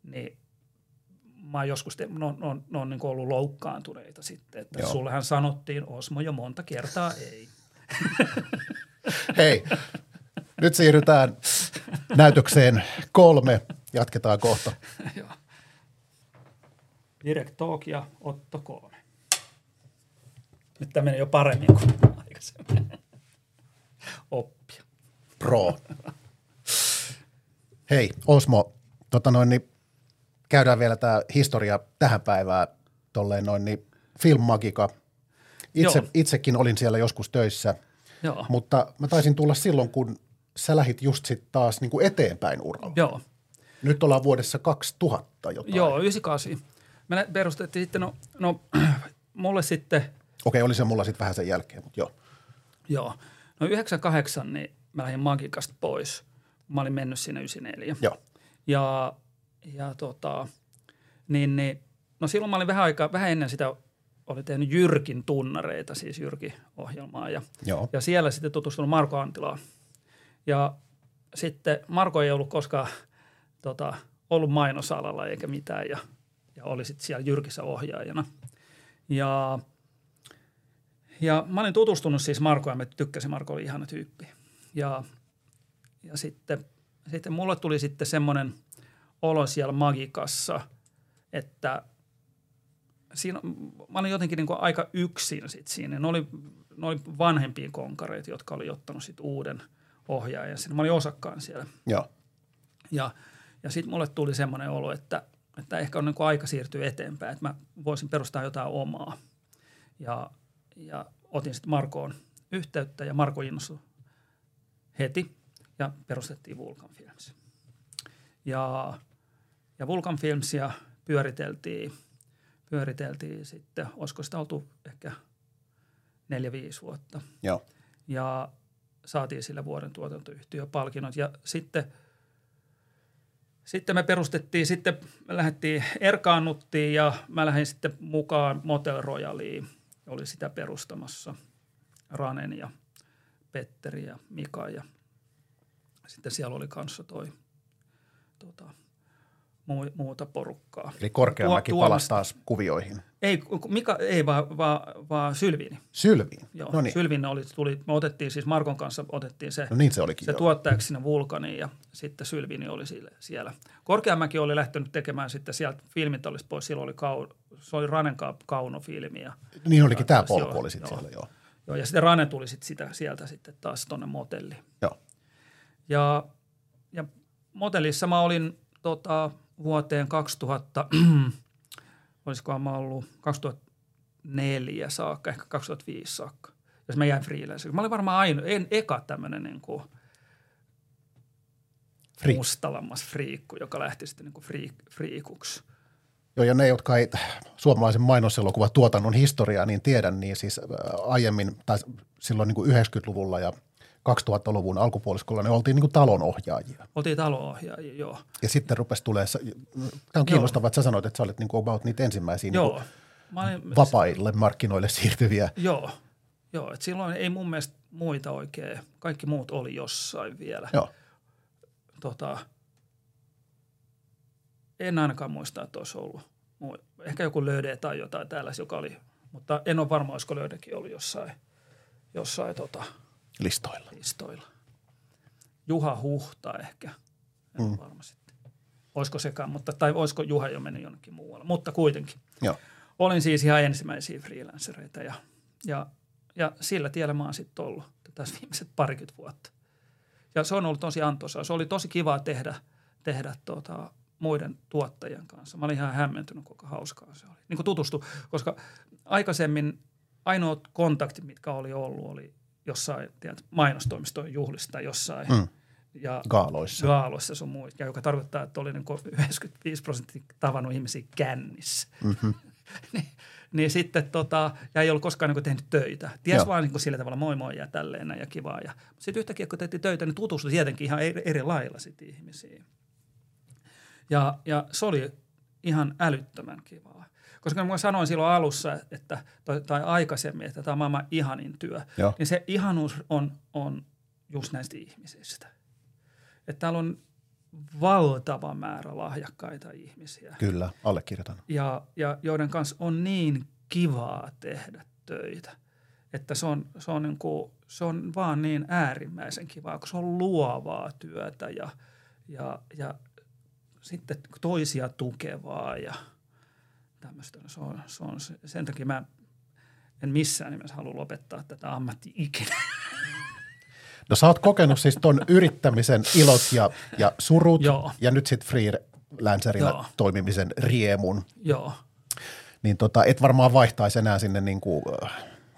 niin mä oon joskus, te, ne on, ne on, ne on niin kuin ollut loukkaantuneita sitten, että Joo. sullehan sanottiin Osmo jo monta kertaa ei. Hei, nyt siirrytään näytökseen kolme. Jatketaan kohta. Joo. Direct Talk ja Otto kolme. Nyt tämä menee jo paremmin kuin aikaisemmin. Oppia. Pro. Hei, Osmo, tota noin, niin käydään vielä tämä historia tähän päivään tolleen noin, niin Film Magica. Itse, Joo. itsekin olin siellä joskus töissä, Joo. mutta mä taisin tulla silloin, kun sä lähit just sit taas niin kuin eteenpäin uralla. Joo. Nyt ollaan vuodessa 2000 jotain. Joo, 98. Me perustettiin sitten, no, no mulle sitten, Okei, oli se mulla sitten vähän sen jälkeen, mutta joo. joo, no 98, niin mä lähdin Magikasta pois. Mä olin mennyt sinne 94. Joo, Ja, ja tota, niin, niin, no silloin mä olin vähän aikaa, vähän ennen sitä oli tehnyt Jyrkin tunnareita, siis Jyrki-ohjelmaa. Ja, joo. ja siellä sitten tutustunut Marko Antilaan. Ja sitten Marko ei ollut koskaan tota, ollut mainosalalla eikä mitään ja, ja oli sitten siellä Jyrkissä ohjaajana. Ja, ja mä olin tutustunut siis Markoon ja mä tykkäsin, Marko oli ihana tyyppi. Ja, ja sitten, sitten mulle tuli sitten semmoinen olo siellä Magikassa, että siinä, mä olin jotenkin niin kuin aika yksin sit siinä. Ne oli, ne oli vanhempia konkareita, jotka oli ottanut sit uuden ohjaajan. sinne. Mä olin osakkaan siellä. joo. Ja, ja sitten mulle tuli semmoinen olo, että että ehkä on niin kuin aika siirtyä eteenpäin, että mä voisin perustaa jotain omaa. Ja, ja otin sitten Markoon yhteyttä ja Marko innostui heti ja perustettiin Vulkan Films. Ja, ja Vulkan Filmsia pyöriteltiin, pyöriteltiin sitten, olisiko sitä oltu ehkä neljä-viisi vuotta. Joo. Ja saatiin sillä vuoden tuotantoyhtiöpalkinnot. Ja sitten, sitten me perustettiin, sitten me lähdettiin, erkaannuttiin ja mä lähdin sitten mukaan Motel Royaliin. Oli sitä perustamassa Ranen ja Petteri ja Mika ja sitten siellä oli kanssa toi tota, muuta porukkaa. Eli Korkeamäki Tuo- palasi taas kuvioihin. Ei, Mika, ei vaan, vaan, vaan Sylviini. Sylviin. Joo, no niin. Sylviini oli, tuli, me otettiin siis Markon kanssa otettiin se, No niin se olikin se joo. tuottajaksi sinne Vulkaniin ja sitten Sylviini oli siellä. Korkeamäki oli lähtenyt tekemään sitten sieltä, filmit olisi pois, silloin oli, kau, se oli Ranen ka- kaunofilmi ja, Niin olikin, tämä Joo, polku oli sitten joo. siellä, joo. joo, ja sitten Rane tuli sitten sitä, sieltä sitten taas tuonne motelliin. Joo. Ja, ja motellissa mä olin tota, vuoteen 2000, olisikohan mä ollut 2004 saakka, ehkä 2005 saakka, jos mä jäin freelanceriksi. Mä olin varmaan ainoa, en eka tämmöinen niin kuin Freak. mustalammas friikku, joka lähti sitten niin kuin friik, friikuksi. Joo, ja ne, jotka ei suomalaisen mainoselokuvan tuotannon historiaa niin tiedä, niin siis ää, aiemmin, tai silloin niin kuin 90-luvulla ja 2000-luvun alkupuoliskolla, ne oltiin niin kuin talonohjaajia. Oltiin taloohjaajia, joo. Ja sitten rupesi tulee, tämä on kiinnostavaa, että sä sanoit, että sä olet niin kuin about niitä ensimmäisiä niin Joo. kuin Mä olin, vapaille markkinoille siirtyviä. Joo, joo. Et silloin ei mun mielestä muita oikein, kaikki muut oli jossain vielä. Joo, Tota, en ainakaan muista, että olisi ollut. Ehkä joku löydä tai jotain täällä, joka oli, mutta en ole varma, olisiko löydäkin ollut jossain, jossain tota, listoilla. listoilla. Juha Huhta ehkä, en mm. varma sitten. Olisiko sekään, mutta, tai olisiko Juha jo mennyt jonnekin muualle, mutta kuitenkin. Joo, olin siis ihan ensimmäisiä freelancereita ja, ja, ja sillä tiellä mä oon sitten ollut tässä viimeiset parikymmentä vuotta. Ja se on ollut tosi antoisaa. Se oli tosi kiva tehdä, tehdä tota, muiden tuottajien kanssa. Mä olin ihan hämmentynyt, kuinka hauskaa se oli. Niin kuin tutustu, koska aikaisemmin ainoat kontaktit, mitkä oli ollut, oli jossain tiedät, mainostoimistojen juhlista jossain. Mm. Ja gaaloissa. gaaloissa sun muista, joka tarkoittaa, että oli niin 95 prosenttia tavannut ihmisiä kännissä. Mm-hmm. niin, niin sitten tota, ja ei ollut koskaan niin tehnyt töitä. Ties Joo. vaan niin sillä tavalla moi moi ja tälleen ja kivaa. Ja, mutta sitten yhtäkkiä kun tehtiin töitä, niin tutustui tietenkin ihan eri, eri lailla sitten ihmisiin. Ja, ja se oli ihan älyttömän kivaa. Koska mä sanoin silloin alussa, että, tai, aikaisemmin, että tämä on maailman ihanin työ, Joo. niin se ihanuus on, on just näistä ihmisistä. Että täällä on valtava määrä lahjakkaita ihmisiä Kyllä, allekirjoitan. ja, ja joiden kanssa on niin kivaa tehdä töitä, että se on, se on, niin kuin, se on vaan niin äärimmäisen kivaa, kun se on luovaa työtä ja, ja, ja sitten toisia tukevaa ja tämmöistä. Se on, se on, se- sen takia mä en missään nimessä halua lopettaa tätä ammatti ikinä. No sä oot kokenut siis ton yrittämisen ilot ja, ja surut Joo. ja nyt sitten freelancerina Joo. toimimisen riemun. Joo. Niin tota, et varmaan vaihtaisi enää sinne niin kuin,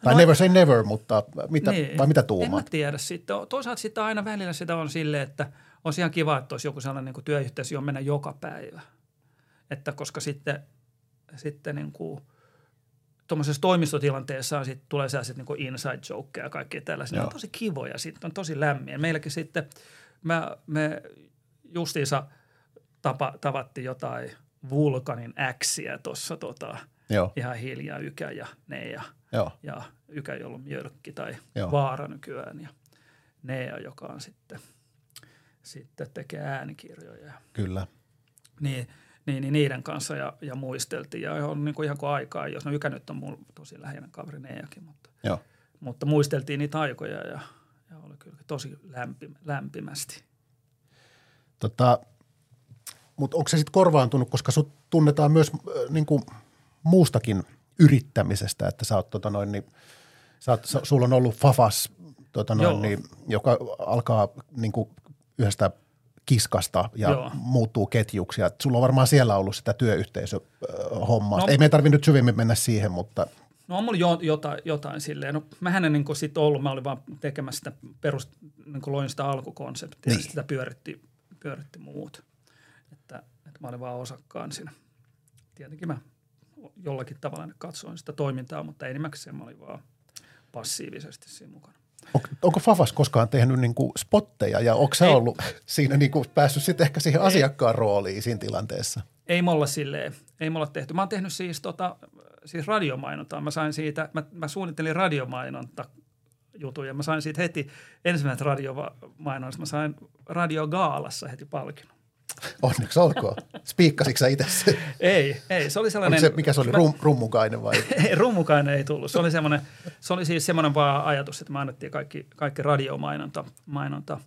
tai No- never say never, mutta mitä, niin. vai mitä En mä tuumaat? tiedä sitten. Toisaalta sitten aina välillä sitä on silleen, että olisi ihan kiva, että olisi joku sellainen niin työyhteisö, johon mennä joka päivä. Että koska sitten, sitten niin kuin, tuommoisessa toimistotilanteessa on sit, tulee sellaiset niin kuin inside jokeja ja kaikkea tällaisia. Ne on tosi kivoja, sitten on tosi lämmiä. Meilläkin sitten, mä, me justiinsa tapa, tavattiin jotain Vulkanin äksiä tuossa tota, Joo, ihan hiljaa Ykä ja ne ja joo, ja Ykä, jolla on Mjölkki tai Joo. Joo. Vaara nykyään ja Nea, joka on sitten, sitten tekee äänikirjoja. kyllä. Niin, niin, niin niiden kanssa ja, ja muisteltiin ja on niin kuin ihan kuin aikaa, jos no Ykä nyt on mulla tosi läheinen kaveri Neakin, mutta, Joo. mutta muisteltiin niitä aikoja ja, ja oli kyllä tosi lämpi, lämpimästi. Tota, mutta onko se sitten korvaantunut, koska sut tunnetaan myös äh, niin kuin muustakin yrittämisestä, että sä oot, tota noin, niin, sä oot, sulla on ollut Fafas, tota noin, Joo. niin, joka alkaa niin kuin yhdestä kiskasta ja Joo. muuttuu ketjuksi. Ja sulla on varmaan siellä ollut sitä työyhteisöhommaa. No- Ei me tarvitse nyt syvemmin mennä siihen, mutta No on mulla jo, jotain, jotain silleen. No mähän en niin sit ollut, mä olin vaan tekemässä sitä perus, niin loin sitä alkukonseptia Niin. ja sitä pyöritti, pyöritti muut. Että, että mä olin vaan osakkaan siinä. Tietenkin mä jollakin tavalla katsoin sitä toimintaa, mutta enimmäkseen mä olin vaan passiivisesti siinä mukana. On, onko Fafas koskaan tehnyt niin kuin spotteja ja onko sä Ei. ollut siinä niin kuin päässyt sitten ehkä siihen asiakkaan rooliin siinä tilanteessa? Ei mulla silleen, ei mulla tehty. Mä oon tehnyt siis, tota, siis radiomainontaa. Mä sain siitä, mä, mä suunnittelin radiomainonta jutuja. Mä sain siitä heti ensimmäiset radiomainonnasta. Mä sain radiogaalassa heti palkinnon. Onneksi olkoon. Spiikkasitko sä itse se? Ei, ei. Se oli Oliko sellainen... se, mikä se oli, mä- rum, rummukainen vai? Ei, rummukainen ei tullut. Se oli, semmoinen, se oli siis semmoinen vaan ajatus, että me annettiin kaikki, kaikki radiomainonta mainonta,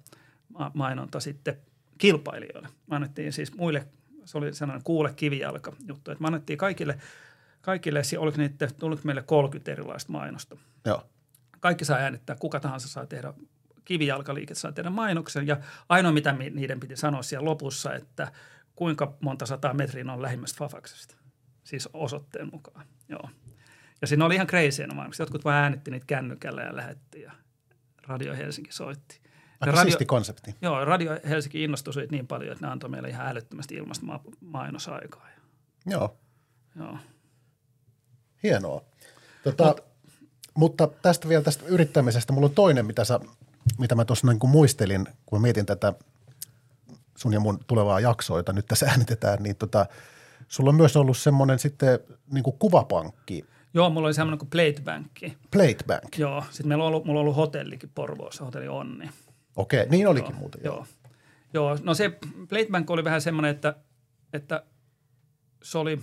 ma- mainonta sitten kilpailijoille. Me annettiin siis muille, se oli sellainen kuule kivijalka juttu, että me annettiin kaikille, kaikille oliko niitä tullut meille 30 erilaista mainosta. Joo. Kaikki saa äänittää, kuka tahansa saa tehdä kivijalkaliike saa tehdä mainoksen ja ainoa mitä mi- niiden piti sanoa siellä lopussa, että kuinka monta sataa metriä on lähimmästä Fafaksesta, siis osoitteen mukaan. Joo. Ja siinä oli ihan crazy mainokset. Jotkut vaan äänitti niitä kännykällä ja lähetti ja Radio Helsinki soitti. Aika radio, siisti konsepti. joo, Radio Helsinki innostui siitä niin paljon, että ne antoi meille ihan älyttömästi ilmasta ma- mainosaikaa. Joo, joo. hienoa. Tota, Mut, mutta tästä vielä tästä yrittämisestä, mulla on toinen, mitä, sä, mitä mä tuossa niin muistelin, kun mä mietin tätä sun ja mun tulevaa jaksoa, jota nyt tässä äänitetään, niin tota, sulla on myös ollut semmoinen sitten niin kuin kuvapankki, Joo, mulla oli semmoinen kuin Platebankki. Platebank. Joo, sitten meillä on ollut, mulla on ollut hotellikin Porvoossa, hotelli Onni. Okei, niin olikin muuten. Joo. Joo. Joo, no se Platebank oli vähän semmoinen, että, että se oli,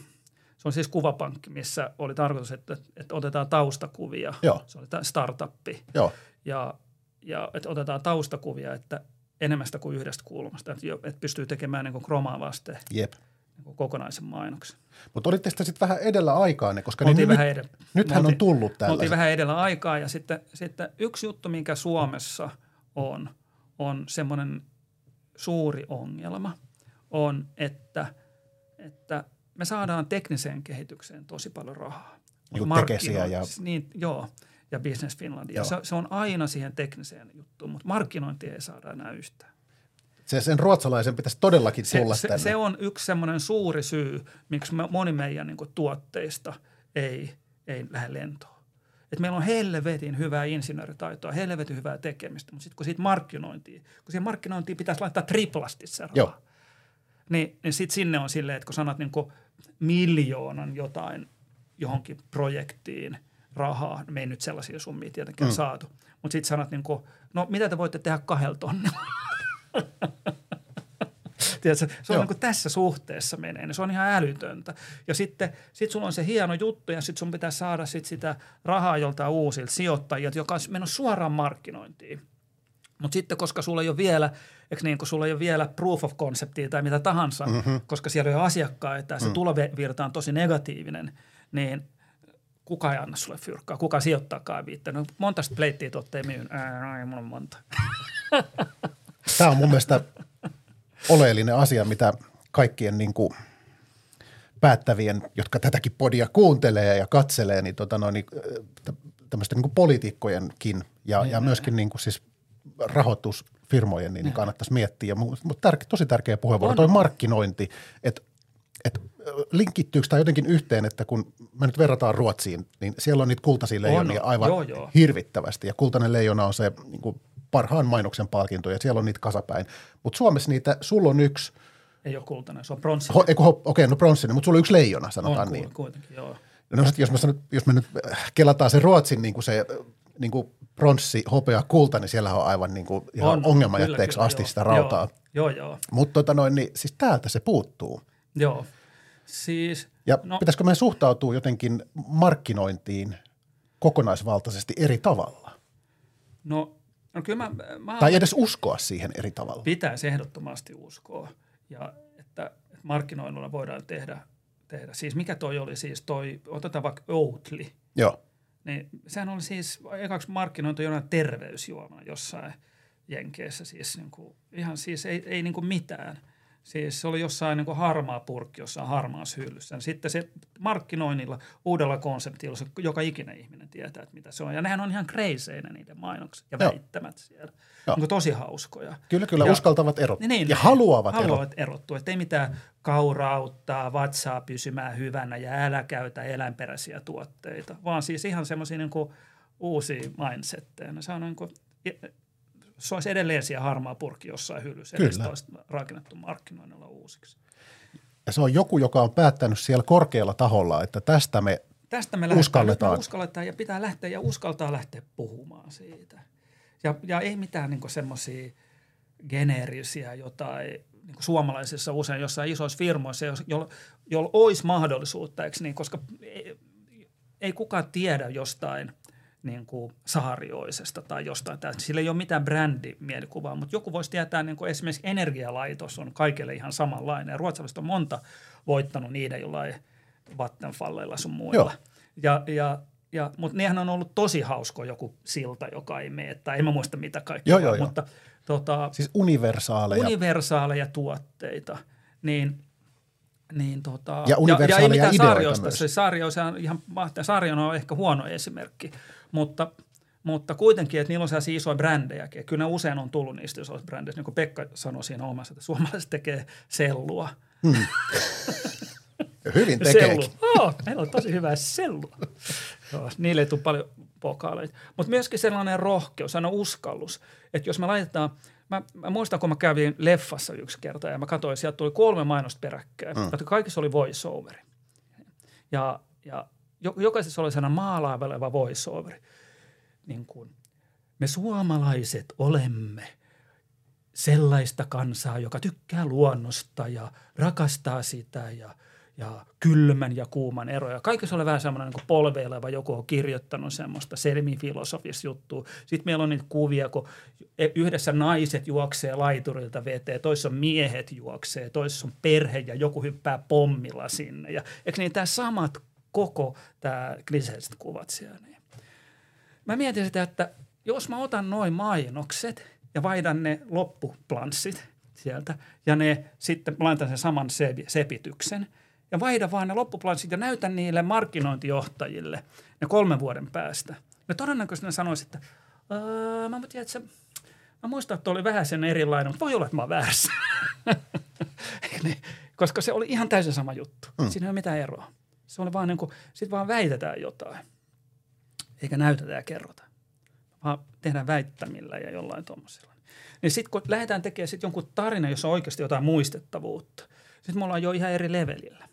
se on siis kuvapankki, missä oli tarkoitus, että, että otetaan taustakuvia. Joo. Se oli startuppi. Joo. Ja, ja että otetaan taustakuvia, että enemmästä kuin yhdestä kulmasta, että, pystyy tekemään niin kromaa vasten Jep. niin kokonaisen mainoksen. Mutta olitte sitten sit vähän edellä aikaanne, koska oltiin niin vähän nyt, edellä. nythän Me on oltiin- tullut Me oltiin vähän edellä aikaa ja sitten, sitten yksi juttu, minkä Suomessa on, on semmoinen suuri ongelma, on, että, että me saadaan tekniseen kehitykseen tosi paljon rahaa. Niin Tekesiä ja- Niin, joo, ja Business Finlandia. Joo. Se, se on aina siihen tekniseen juttuun, mutta markkinointia ei saada enää yhtään. Se, sen ruotsalaisen pitäisi todellakin Se, tulla se, tänne. se on yksi semmoinen suuri syy, miksi me, moni meidän niin kuin, tuotteista ei, ei lähde lentoon. Et meillä on helvetin hyvää insinööritaitoa, helvetin hyvää tekemistä, mutta sitten kun siitä markkinointiin, kun siihen markkinointiin pitäisi laittaa triplasti se raha, Joo. niin, niin sitten sinne on silleen, että kun sanot niin kuin miljoonan jotain johonkin projektiin rahaa, no me ei nyt sellaisia summia tietenkään mm. saatu, mutta sitten sanot niin kuin, no mitä te voitte tehdä kahdella tonnilla? Tiedätkö, se on Joo. niin kuin tässä suhteessa menee, niin se on ihan älytöntä. Ja sitten sit sulla on se hieno juttu ja sitten sun pitää saada sit sitä rahaa joltain uusilta sijoittajilta, joka on mennyt suoraan markkinointiin. Mutta sitten, koska sulla ei ole vielä, eikö niin, kun sulla ei ole vielä proof of conceptia tai mitä tahansa, mm-hmm. koska siellä ei ole asiakkaita ja se mm. tulovirta on tosi negatiivinen, niin kuka ei anna sulle fyrkkaa, kuka sijoittaakaan viittä. No monta pleittiä tuotteen myyn? Ää, no ei mulla on monta. Tämä on mun mielestä oleellinen asia, mitä kaikkien niin kuin päättävien, jotka tätäkin podia kuuntelee ja katselee, niin, tota noin, niin tämmöisten niin poliitikkojenkin ja, ja myöskin niin kuin siis rahoitusfirmojen, niin, niin kannattaisi miettiä. Mutta tär- tosi tärkeä puheenvuoro, On. toi markkinointi, että et, linkittyykö tämä jotenkin yhteen, että kun me nyt verrataan Ruotsiin, niin siellä on niitä kultaisia leijonia On. aivan Joo, joo. hirvittävästi. Ja kultainen leijona on se niin kuin parhaan mainoksen palkinto ja siellä on niitä kasapäin. Mutta Suomessa niitä, sulla on yksi, Ei ole kultainen, se on pronssi. ho, eikö, ho, okei, no pronssinen, mutta sulla on yksi leijona, sanotaan on niin. kuitenkin, joo. No jos, mä sanon, jos me nyt äh, kelataan se Ruotsin niin kuin se äh, niin kuin pronssi, hopea, kulta, niin siellä on aivan niin kuin ihan On, ongelmajätteeksi kyllä, asti joo. sitä rautaa. Joo, joo, joo. Mutta tota noin, niin siis täältä se puuttuu. joo. Siis, Ja no, pitäisikö meidän suhtautua jotenkin markkinointiin kokonaisvaltaisesti eri tavalla? no, no kyllä mä, mä Tai edes uskoa siihen eri tavalla? pitäisi ehdottomasti uskoa, ja että, että markkinoinnilla voidaan tehdä, tehdä. Siis mikä toi oli siis toi, otetaan vaikka Oatly, Joo, niin sehän oli siis ekaksi markkinointi jonain terveysjuomana jossain, Jenkeissä. Siis niin kuin, ihan siis ei, ei niin kuin mitään. Siis se oli jossain niin harmaa purkki jossain harmaassa hyllyssä. Sitten se markkinoinnilla uudella konseptilla, se joka ikinen ihminen tietää, että mitä se on. Ja nehän on ihan kreiseinä niiden mainokset ja Joo. väittämät siellä. Joo. Niin kuin tosi hauskoja. Kyllä, kyllä, Ja- uskaltavat erottua. Niin, ja haluavat, haluavat erottua. erottua. Että ei mitään kaurauttaa, vatsaa pysymään hyvänä ja älä käytä eläinperäisiä tuotteita, vaan siis ihan semmoisia niin uusia mindsetteja. Se on niin kuin, se olisi edelleen siellä harmaa purkki jossain hyllyssä. Kyllä. Kyllä. olisi rakennettu markkinoinnilla uusiksi. Ja se on joku, joka on päättänyt siellä korkealla taholla, että tästä me Tästä me. Uskalletaan. Me uskalletaan ja pitää lähteä ja uskaltaa lähteä puhumaan siitä. Ja, ja ei mitään niin semmoisia geneerisiä jotain, niin kuin suomalaisissa usein jossain isoissa firmoissa, jolla, jolla olisi mahdollisuutta, eikö niin, koska ei, ei kukaan tiedä jostain niin kuin saarioisesta tai jostain. tästä. Sillä ei ole mitään brändimielikuvaa, mutta joku voisi tietää, niin kuin esimerkiksi energialaitos on kaikille ihan samanlainen. Ja ruotsalaiset on monta voittanut niiden jollain Vattenfalleilla sun muilla. Joo. Ja, ja, ja, mutta nehän on ollut tosi hausko joku silta, joka ei mene, tai en mä muista mitä kaikkea, Joo, joo, joo. mutta tota, siis universaaleja. universaaleja tuotteita, niin niin tota, Ja ja, ja ei mitään ideoita myös. Se sarjo, se on ihan mahtava. On ehkä huono esimerkki, mutta, mutta kuitenkin, että niillä on sellaisia isoja brändejä. Kyllä ne usein on tullut niistä isoista brändeistä. Niin kuin Pekka sanoi siinä omassa, että suomalaiset tekee sellua. Hyvin Sellu. tekeekin. Oh, meillä on tosi hyvää sellua. Joo, niille ei tule paljon pokaaleita. Mutta myöskin sellainen rohkeus, sellainen uskallus, että jos me laitetaan, mä, mä muistan kun mä kävin leffassa yksi kerta ja mä katsoin, sieltä tuli kolme mainosta peräkkäin, mm. kaikissa oli voiceoveri. Ja, ja jokaisessa oli sellainen maalaaveleva voiceoveri. Niin kuin, me suomalaiset olemme sellaista kansaa, joka tykkää luonnosta ja rakastaa sitä ja, ja kylmän ja kuuman eroja. Kaikessa oli vähän semmoinen niin polveileva, joku on kirjoittanut semmoista semifilosofista juttua. Sitten meillä on niitä kuvia, kun yhdessä naiset juoksee laiturilta veteen, toissa on miehet juoksee, toissa on perhe ja joku hyppää pommilla sinne. Ja, eikö niin tämä samat koko tämä kliseiset kuvat siellä? Niin. Mä mietin sitä, että jos mä otan noin mainokset ja vaihdan ne loppuplanssit sieltä ja ne sitten laitan sen saman sepi- sepityksen ja vaihdan vaan ne loppuplanssit ja näytän niille markkinointijohtajille ne kolmen vuoden päästä. Ne todennäköisesti ne sanoisi, että "Öö, mä tiedän, että mä muistan, että oli vähän sen erilainen, mutta voi olla, että mä oon väärässä. Niin? Koska se oli ihan täysin sama juttu. Mm. Siinä ei ole mitään eroa. Se oli vaan niin kuin, sit vaan väitetään jotain eikä näytetä ja kerrota, vaan tehdään väittämillä ja jollain tuommoisella. Niin sitten kun lähdetään tekemään sit jonkun tarina, jossa on oikeasti jotain muistettavuutta, sitten me ollaan jo ihan eri levelillä.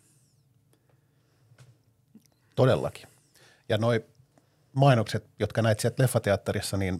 Todellakin. Ja noi mainokset, jotka näit sieltä leffateatterissa, niin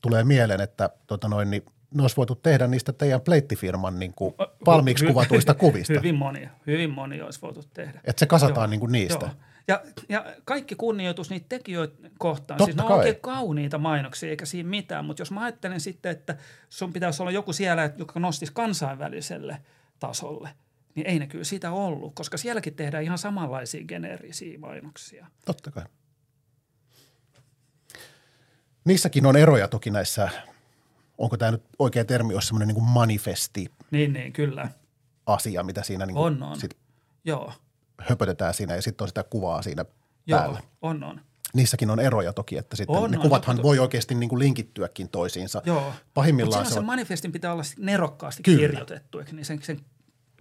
tulee mieleen, että tota noin, niin ne olisi voitu tehdä niistä teidän pleittifirman niin kuin valmiiksi Hy- kuvatuista kuvista. Hyvin monia, hyvin monia olisi voitu tehdä. Että se kasataan niin kuin niistä. Joo. Ja, ja kaikki kunnioitus niitä tekijöitä kohtaan. Totta siis ne on kai. oikein kauniita mainoksia, eikä siinä mitään. Mutta jos mä ajattelen sitten, että sun pitäisi olla joku siellä, joka nostisi kansainväliselle tasolle, niin ei ne kyllä sitä ollut, koska sielläkin tehdään ihan samanlaisia geneerisiä mainoksia. Totta kai. Niissäkin on eroja toki näissä, onko tämä nyt oikea termi, olisi semmoinen niin manifesti Niin, niin, kyllä. asia, mitä siinä niin On, on. Sit Joo, höpötetään siinä ja sitten on sitä kuvaa siinä joo, päällä. on, on. Niissäkin on eroja toki, että sitten On, ne on, kuvathan totta. voi oikeasti niin kuin linkittyäkin toisiinsa. Joo. Pahimmillaan Mutta se se on, manifestin pitää olla nerokkaasti Kyllä. kirjoitettu, eikö niin sen, sen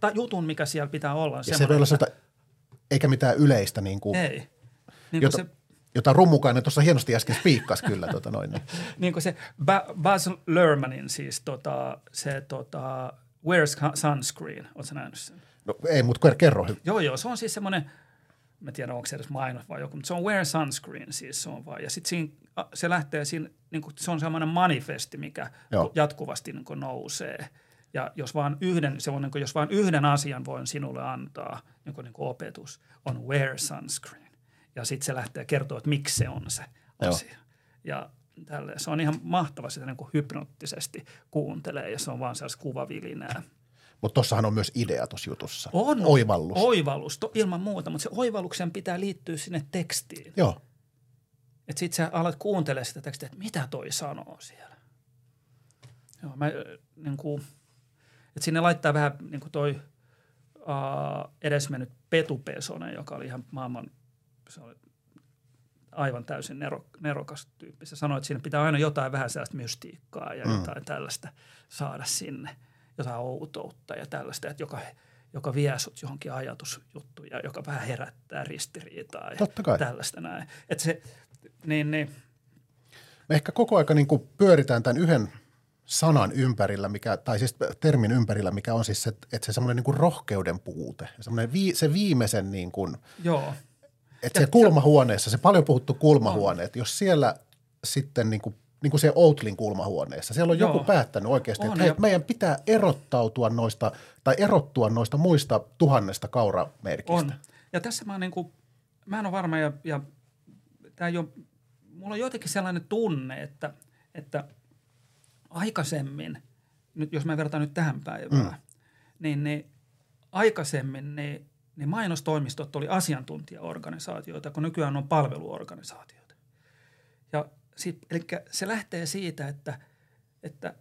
tai jutun, mikä siellä pitää olla. on ja se voi olla että- eikä mitään yleistä, niin kuin, Ei. Niin kuin jota, se jota Rummukainen tuossa hienosti äsken spiikkasi kyllä. Tota noin, niin. niin kuin se Ba- Baz Luhrmannin siis tota, se tota, Where's Sunscreen, ootko nähnyt sen? No, ei, mutta kerro. Joo, joo, se on siis semmoinen, mä tiedän onko se edes mainos vai joku, mutta se on Wear Sunscreen siis se on vaan. Ja sitten siinä, se lähtee siinä, niin kuin, se on semmoinen manifesti, mikä Joo. jatkuvasti niin kuin nousee. Ja jos vaan yhden, se on niin kuin, jos vaan yhden asian voin sinulle antaa, niin kuin, niin kuin opetus, on wear sunscreen. Ja sitten se lähtee kertoa, että miksi se on se Joo. asia. Ja tälle, se on ihan mahtava sitä niin kuin hypnoottisesti kuuntelee ja se on vaan sellaista kuvavilinää. Mutta tossahan on myös idea tuossa jutussa. On. Oivallus. Oivallus, to, ilman muuta, mutta se oivalluksen pitää liittyä sinne tekstiin. Joo. Että sit sä alat kuuntelemaan sitä tekstiä, että mitä toi sanoo siellä. Joo, mä, niin kuin, että sinne laittaa vähän niin kuin toi uh, edesmennyt Petu Pesonen, joka oli ihan maailman, se oli aivan täysin nero, nerokas tyyppi. Se sanoi, että siinä pitää aina jotain vähän sellaista mystiikkaa ja mm. jotain tällaista saada sinne, jotain outoutta ja tällaista, että joka, joka vie sut johonkin ajatusjuttuun ja joka vähän herättää ristiriitaa ja Totta kai. tällaista näin. Että se, niin, niin, Me ehkä koko aika niin pyöritään tämän yhden sanan ympärillä, mikä, tai siis termin ympärillä, mikä on siis se, että se semmoinen niin rohkeuden puute, semmoinen vii, se viimeisen niin kuin, joo. Että se kulmahuoneessa, se paljon puhuttu kulmahuone, että jos siellä sitten niin kuin, niin kuin se Outlin kulmahuoneessa, siellä on joku Joo. päättänyt oikeasti, On, että hei, ja- meidän pitää erottautua noista, tai erottua noista muista tuhannesta kauramerkistä. On. Ja tässä mä, oon niin kuin, mä en ole varma ja, ja tää ole, mulla on jotenkin sellainen tunne, että, että aikaisemmin, nyt jos mä vertaan nyt tähän päivään, mm. niin, niin aikaisemmin niin, niin mainostoimistot oli asiantuntijaorganisaatioita, kun nykyään on palveluorganisaatioita. Ja sit, eli se lähtee siitä, että, että,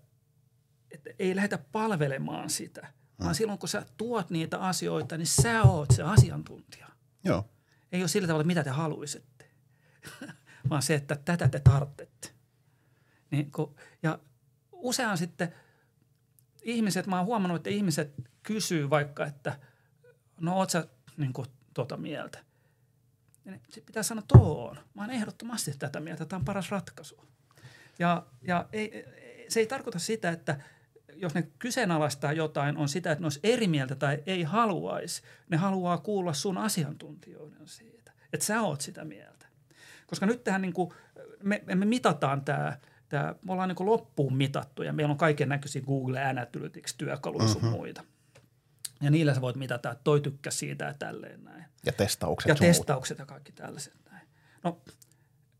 että ei lähdetä palvelemaan sitä, vaan silloin kun sä tuot niitä asioita, niin sä oot se asiantuntija. Joo. Ei ole sillä tavalla, mitä te haluaisitte, vaan se, että tätä te tarvitsette. Niin kun, ja usein sitten ihmiset, mä oon huomannut, että ihmiset kysyy vaikka, että no oot sä niin kuin, tota mieltä. Niin sit pitää sanoa, että oon. Mä oon ehdottomasti tätä mieltä, tämä on paras ratkaisu. Ja, ja ei, se ei tarkoita sitä, että jos ne kyseenalaistaa jotain, on sitä, että ne olisi eri mieltä tai ei haluaisi. Ne haluaa kuulla sun asiantuntijoiden siitä, että sä oot sitä mieltä. Koska nyt tähän niin kuin, me, me mitataan tämä, tämä, me ollaan niin loppuun mitattu ja meillä on kaiken näköisiä Google Analytics-työkaluja sun muita. Ja niillä sä voit mitata, että toi tykkäsi siitä ja tälleen näin Ja testaukset. ja testaukset ja kaikki tällaiset. Näin. No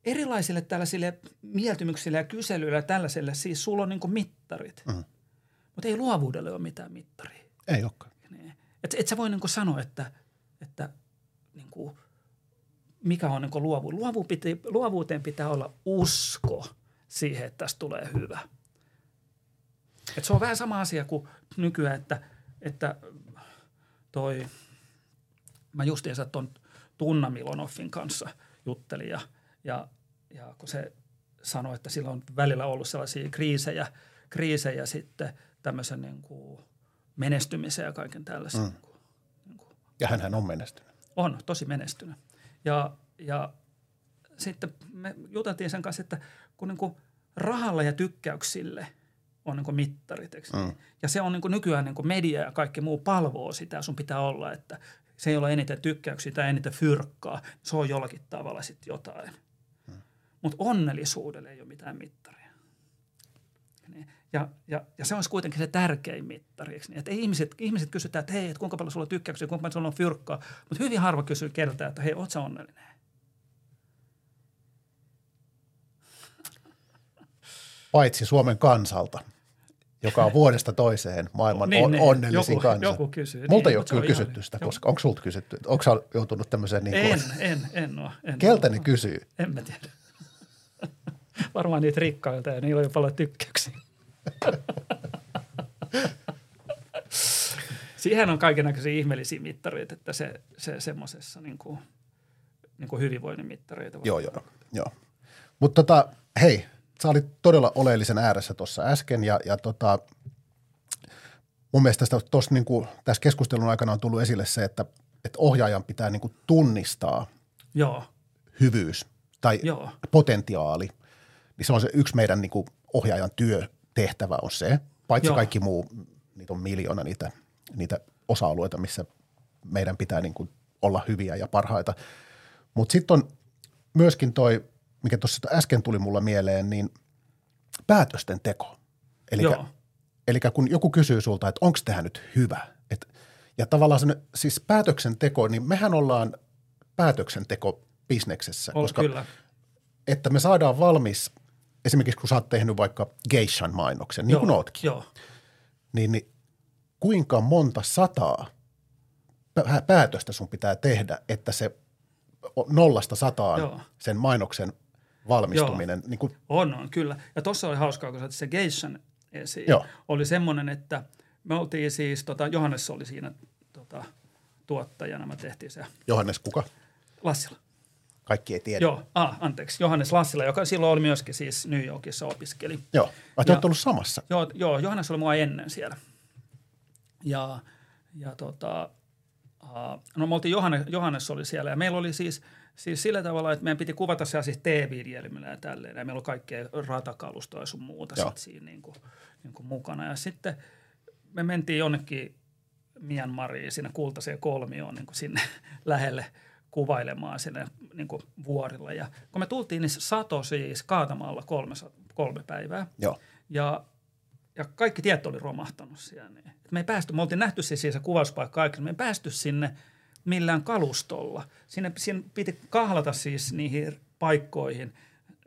erilaisille tällaisille mieltymyksille ja kyselyille ja tällaisille, siis sulla on niin mittarit, mm. mutta ei luovuudelle ole mitään mittaria. Ei olekaan. Niin. Et, et sä voi niin sanoa, että, että niin kuin, mikä on niin luovuus. Luovu piti, luovuuteen pitää olla usko siihen, että tästä tulee hyvä. Et se on vähän sama asia kuin nykyään, että, että toi, mä justiinsa tuon Tunna Milonoffin kanssa juttelin ja, ja, ja kun se sanoi, että sillä on välillä ollut sellaisia kriisejä, kriisejä sitten tämmöisen niin kuin menestymisen ja kaiken tällaisen. Mm. Niin kuin, Ja hänhän on menestynyt. on tosi menestynyt. Ja, ja sitten me juteltiin sen kanssa, että kun niin kuin rahalla ja tykkäyksille on niin mittarit, eikö? Mm. ja se on niin nykyään niin media ja kaikki muu palvoo sitä, sun pitää olla, että se ei ole eniten tykkäyksiä tai eniten fyrkkaa, se on jollakin tavalla sitten jotain. Mm. Mutta onnellisuudelle ei ole mitään mittaria. Niin. Ja, ja, ja se on kuitenkin se tärkein mittari. Niin? Että ei ihmiset, ihmiset kysytään, että hei, että kuinka paljon sulla on tykkäyksiä, kuinka paljon sulla on fyrkkaa. Mutta hyvin harva kysyy keltään, että hei, oot sä onnellinen? Paitsi Suomen kansalta, joka on vuodesta toiseen maailman Niin, on, niin. onnellisin Joku- kansa. joku kysyy, Multa niin, ei ole kyllä ihan- kysytty sitä, joo. koska onko sulta kysytty? Onko joutunut tämmöiseen niin En, kuin, en, en ole. En keltä ole. ne kysyy? En mä tiedä. Varmaan niitä rikkailta ja niillä on jo paljon tykkäyksiä. Siihen on kaiken näköisiä ihmeellisiä mittareita, että se, se semmoisessa niin kuin, niin kuin hyvinvoinnin mittareita. Joo, joo, joo. Mutta tota, hei, sä olit todella oleellisen ääressä tuossa äsken ja, ja tota, mun mielestä tästä, tossa niin kuin, tässä keskustelun aikana on tullut esille se, että, että ohjaajan pitää niin kuin tunnistaa Joo, hyvyys tai Joo. potentiaali. Niin se on se yksi meidän niin kuin ohjaajan työtehtävä on se, paitsi Joo. kaikki muu, niitä on miljoona niitä, niitä osa-alueita, missä meidän pitää niin kuin olla hyviä ja parhaita. Mutta sitten on myöskin toi, mikä tuossa äsken tuli mulla mieleen, niin päätösten teko. Eli Joo. Kun joku kysyy sulta, että onko tämä nyt hyvä, et, ja tavallaan se, siis päätöksenteko, niin mehän ollaan päätöksenteko bisneksessä, on, koska kyllä. että me saadaan valmis, esimerkiksi kun sä oot tehnyt vaikka Geishan mainoksen, niin kuin ootkin, Joo, niin, niin kuinka monta sataa pä- päätöstä sun pitää tehdä, että se nollasta sataan Joo. sen mainoksen valmistuminen, niin kuin, on, on, kyllä. Ja tuossa oli hauskaa, kun sä se Geishan esiin, Joo. oli semmoinen, että me oltiin siis, tota, Johannes oli siinä tota, tuottajana, me tehtiin se Johannes kuka? Lassila. Kaikki ei tiedä. Joo, ah, anteeksi, Johannes Lassila, joka silloin oli myöskin siis New Yorkissa opiskeli. Joo. Ai te Ja- ollut samassa? Joo, joo, Johannes oli mua ennen siellä. Ja, ja tota, uh, no me oltiin, Johannes, Johannes oli siellä ja meillä oli siis, siis sillä tavalla, että meidän piti kuvata siellä siis T-viljelmillä ja tälleen. Ja meillä oli kaikkea ratakalustoa ja sun muuta Joo. sit siinä niin kuin, niin kuin mukana. Ja sitten me mentiin jonnekin Myanmariin sinne kultaiseen kolmioon niin kuin sinne lähelle kuvailemaan sinne niin kuin vuorilla. Ja kun me tultiin, niin se sato siis kaatamalla kolme, kolme päivää. Joo. Ja, ja kaikki tiet oli romahtanut siellä. Niin. Me ei päästy, me oltiin nähty siis se kuvauspaikka aikaisemmin, me ei päästy sinne millään kalustolla. Sinne, sinne piti kahlata siis niihin paikkoihin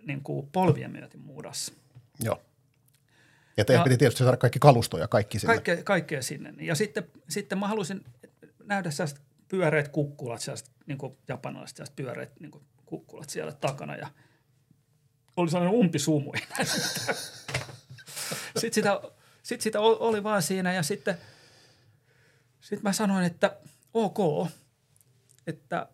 niin kuin polvien myötin muudassa. Joo. Ja teidän Ja- piti tietysti saada kaikki kalusto ja kaikki sinne. Kaikkea, kaikkea sinne. Ja sitten, sitten mä halusin nähdä sellaiset pyöreät kukkulat, sellaiset niin kuin japanilaiset sellaiset pyöreät niin kuin kukkulat siellä takana. Ja oli sellainen umpisumuin. sitten sitä, sit sitä oli vaan siinä ja sitten sit mä sanoin, että ok, että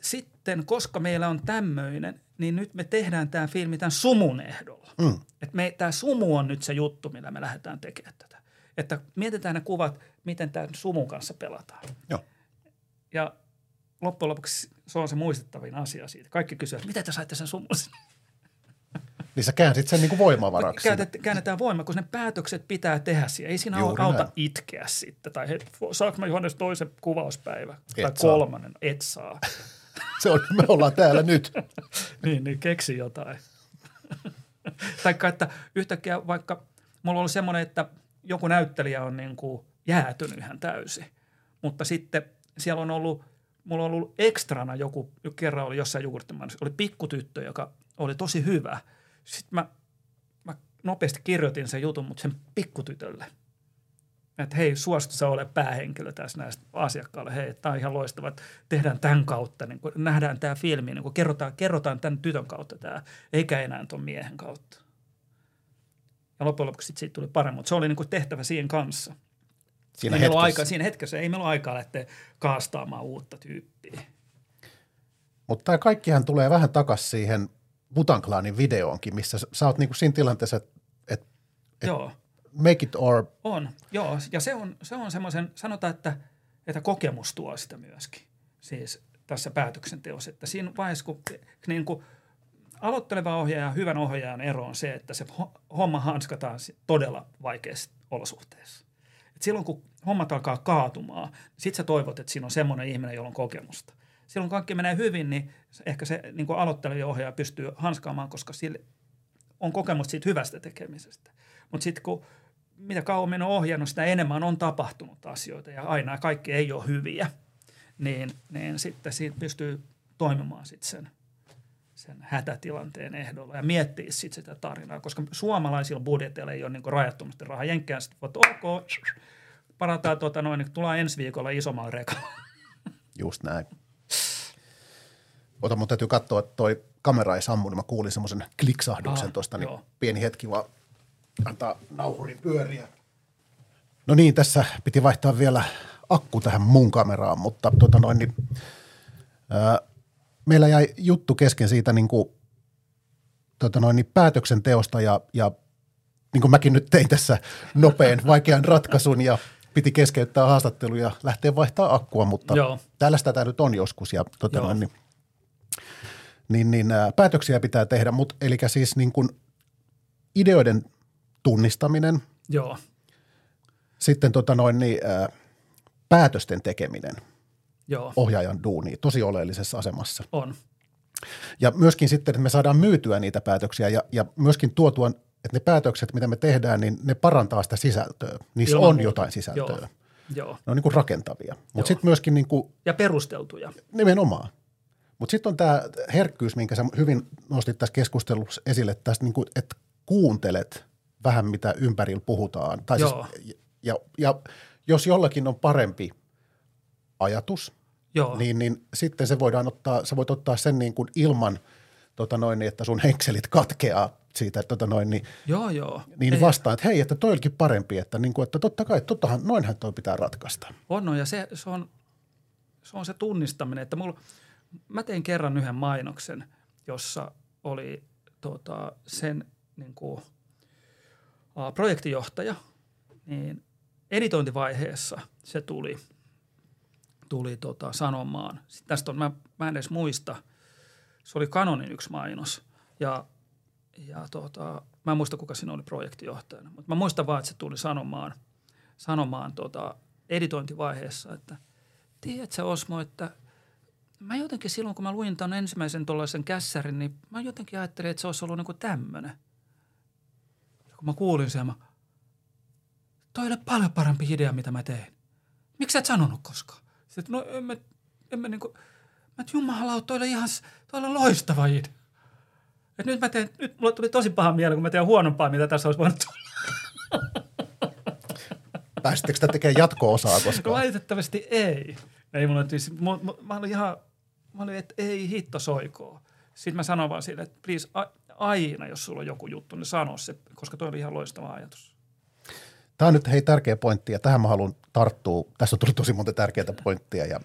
sitten koska meillä on tämmöinen, niin nyt me tehdään tämä filmi tämän sumun ehdolla. Mm. Että me, tämä sumu on nyt se juttu, millä me lähdetään tekemään tätä. Että mietitään ne kuvat, miten tämän sumun kanssa pelataan. Joo. Ja loppujen lopuksi se on se muistettavin asia siitä. Kaikki kysyvät, miten te saitte sen sumun sinne? Niin sä käänsit sen niinku voimavaraksi. sinne. Käytet, käännetään voima, kun ne päätökset pitää tehdä siellä. Ei siinä Juuri auta näin. itkeä sitten. Tai he, saanko mä Johannes toisen kuvauspäivä? tai Et saa. kolmannen? Et saa. Se on, me ollaan täällä nyt. niin, niin keksi jotain. Taikka, että yhtäkkiä vaikka mulla ollut semmoinen, että joku näyttelijä on niin kuin jäätynyt ihan täysin, mutta sitten siellä on ollut, mulla on ollut ekstrana joku, kerran oli jossain jogurttimainossa, oli pikkutyttö, joka oli tosi hyvä. Sitten mä, mä nopeasti kirjoitin sen jutun, mutta sen pikkutytölle. Että hei, suostu sä ole päähenkilö tässä näistä asiakkaalle. Hei, tämä on ihan loistavaa, että tehdään tämän kautta, niin kun nähdään tämä filmi, niin kun kerrotaan, kerrotaan tämän tytön kautta tämä, eikä enää tuon miehen kautta. Ja loppujen lopuksi sit siitä tuli paremmin, mutta se oli niin kuin tehtävä siihen kanssa. Siinä hetkessä. aikaa, siinä hetkessä ei meillä ole aikaa lähteä kaastaamaan uutta tyyppiä. Mutta tämä kaikkihan tulee vähän takaisin siihen Butanklaanin videoonkin, missä sä- oot niinku siinä tilanteessa, että et Joo. make it or On, joo. Ja se on, se on semmoisen, sanotaan, että, että kokemus tuo sitä myöskin. Siis tässä päätöksenteossa. Että siinä vaiheessa, kun, niin kuin aloitteleva ohjaaja ja hyvän ohjaajan ero on se, että se ho- homma hanskataan todella vaikeissa olosuhteissa. Et silloin, kun hommat alkaa kaatumaan, sit sä toivot, että siinä on semmoinen ihminen, jolla on kokemusta. Silloin kaikki menee hyvin, niin ehkä se niin kuin aloitteleva ohjaaja pystyy hanskaamaan, koska sille on kokemusta siitä hyvästä tekemisestä. Mutta sitten kun mitä kauemmin on ohjannut, sitä enemmän on tapahtunut asioita ja aina kaikki ei ole hyviä, niin, niin sitten siitä pystyy toimimaan sitten sen, sen hätätilanteen ehdolla ja miettiä sitten sitä tarinaa, koska suomalaisilla budjeteilla ei ole niin rajattomasti rahaa. Jenkkään sitten voit, ok, parataan tuota noin, niin tullaan ensi viikolla isommalla rekalla. just näin. Ota, mun täytyy katsoa, että toi kamera ei sammu, niin mä kuulin semmoisen kliksahduksen Ah, tuosta, niin joo. pieni hetki vaan antaa nauhurin pyöriä. No niin, tässä piti vaihtaa vielä akku tähän mun kameraan, mutta tota noin, niin, ää, meillä jäi juttu kesken siitä niin kuin, tota noin, niin päätöksenteosta ja, ja niin kuin mäkin nyt tein tässä nopean, vaikean ratkaisun ja piti keskeyttää haastattelu ja lähteä vaihtaa akkua, mutta Joo. tällaista tämä nyt on joskus ja Joo. noin, niin, niin, niin ää, päätöksiä pitää tehdä, mutta eli siis niin kuin ideoiden tunnistaminen, Joo, sitten tota noin, niin, ää, päätösten tekeminen joo, ohjaajan duuni tosi oleellisessa asemassa. on. Ja myöskin sitten, että me saadaan myytyä niitä päätöksiä ja, ja myöskin tuotua, että ne päätökset, mitä me tehdään, niin ne parantaa sitä sisältöä. Niissä Ilman on muuta. jotain sisältöä. Joo, joo. Ne on niin kuin rakentavia. Mutta sitten myöskin niin kuin Ja perusteltuja. nimenomaan. Mutta sitten on tämä herkkyys, minkä sä hyvin nostit tässä keskustelussa esille, tästä niin kuin, että kuuntelet vähän, mitä ympärillä puhutaan. Tai Joo. siis, ja, ja jos jollakin on parempi ajatus, Joo, niin, niin sitten se voidaan ottaa, sä voit ottaa sen niin kuin ilman, tota noin, niin että sun henkselit katkeaa siitä, että tota noin, niin, Joo, joo. niin Ei, vastaan, että hei, että toi olikin parempi, että, niin kuin, että totta kai, tottahan, noinhan toi pitää ratkaista. On, on ja se, se, on, se on se tunnistaminen, että mulla, mä tein kerran yhden mainoksen, jossa oli tota, sen niin kuin, a, projektijohtaja, niin editointivaiheessa se tuli, tuli tota, sanomaan. Sitten tästä on, mä, mä en edes muista, se oli Canonin yksi mainos ja, ja tota, mä en muista kuka siinä oli projektijohtajana, mutta mä muistan vaan, että se tuli sanomaan, sanomaan tota, editointivaiheessa, että tiedätkö Osmo, että mä jotenkin silloin, kun mä luin tämän ensimmäisen tuollaisen kässärin, niin mä jotenkin ajattelin, että se olisi ollut niin kuin tämmöinen. Ja kun mä kuulin sen, mä, toi ole paljon parempi idea, mitä mä tein. Miksi sä et sanonut koskaan? Sitten, no emme, emme niin kuin, mä et jumalauta, toi oli ihan, toi oli loistava idea. Et nyt mä teen, nyt mulle tuli tosi paha mieli, kun mä teen huonompaa, mitä tässä olisi voinut tulla. Pääsittekö sitä tekemään jatko-osaa koskaan? valitettavasti ei. Ei mulla, siis, mä, mä, mä olin ihan, mä olin, että ei hitto soikoo. Sitten mä sanoin vaan sille, että please, a, aina jos sulla on joku juttu, niin sano se, koska toi oli ihan loistava ajatus. Tämä on nyt hei tärkeä pointti ja tähän mä haluan tarttua. Tässä on tullut tosi monta tärkeää pointtia ja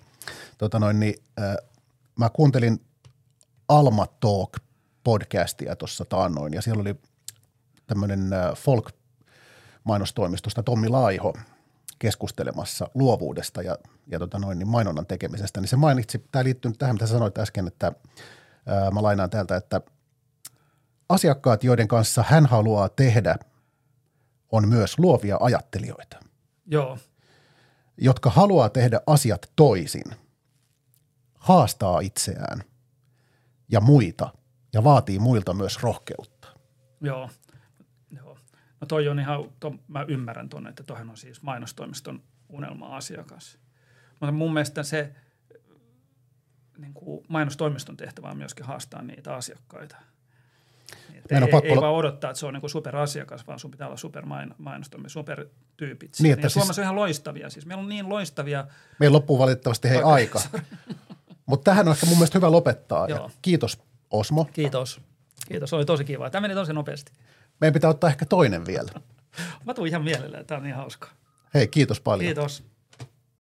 tota noin, niin, äh, mä kuuntelin Alma Talk podcastia tuossa taannoin ja siellä oli tämmöinen folk mainostoimistosta Tommi Laiho keskustelemassa luovuudesta ja, ja tota noin, niin mainonnan tekemisestä, niin se mainitsi, tämä liittyy tähän, mitä sanoit äsken, että ää, mä lainaan täältä, että asiakkaat, joiden kanssa hän haluaa tehdä, on myös luovia ajattelijoita, Joo, jotka haluaa tehdä asiat toisin, haastaa itseään ja muita ja vaatii muilta myös rohkeutta. joo. No toi on ihan, to, mä ymmärrän tuonne, että toihan on siis mainostoimiston unelma-asiakas. Mutta mun mielestä se niin kuin mainostoimiston tehtävä on myöskin haastaa niitä asiakkaita. Niin, että ei, pakko ei olla- vaan odottaa, että se on niin kuin superasiakas, vaan sun pitää olla supermainostoimi, supertyypit. Niin, Niin, että ja siis- Suomessa on ihan loistavia. Siis meillä on niin loistavia. Meillä loppuu valitettavasti hei Okei, aika, mutta tähän on ehkä mun mielestä hyvä lopettaa. Ja Joo. kiitos Osmo. Kiitos. Kiitos, oli tosi kiva. Tämä meni tosi nopeasti. Meidän pitää ottaa ehkä toinen vielä. Mä tuun ihan mielelläni, tämä on niin hauskaa. Hei, kiitos paljon. Kiitos.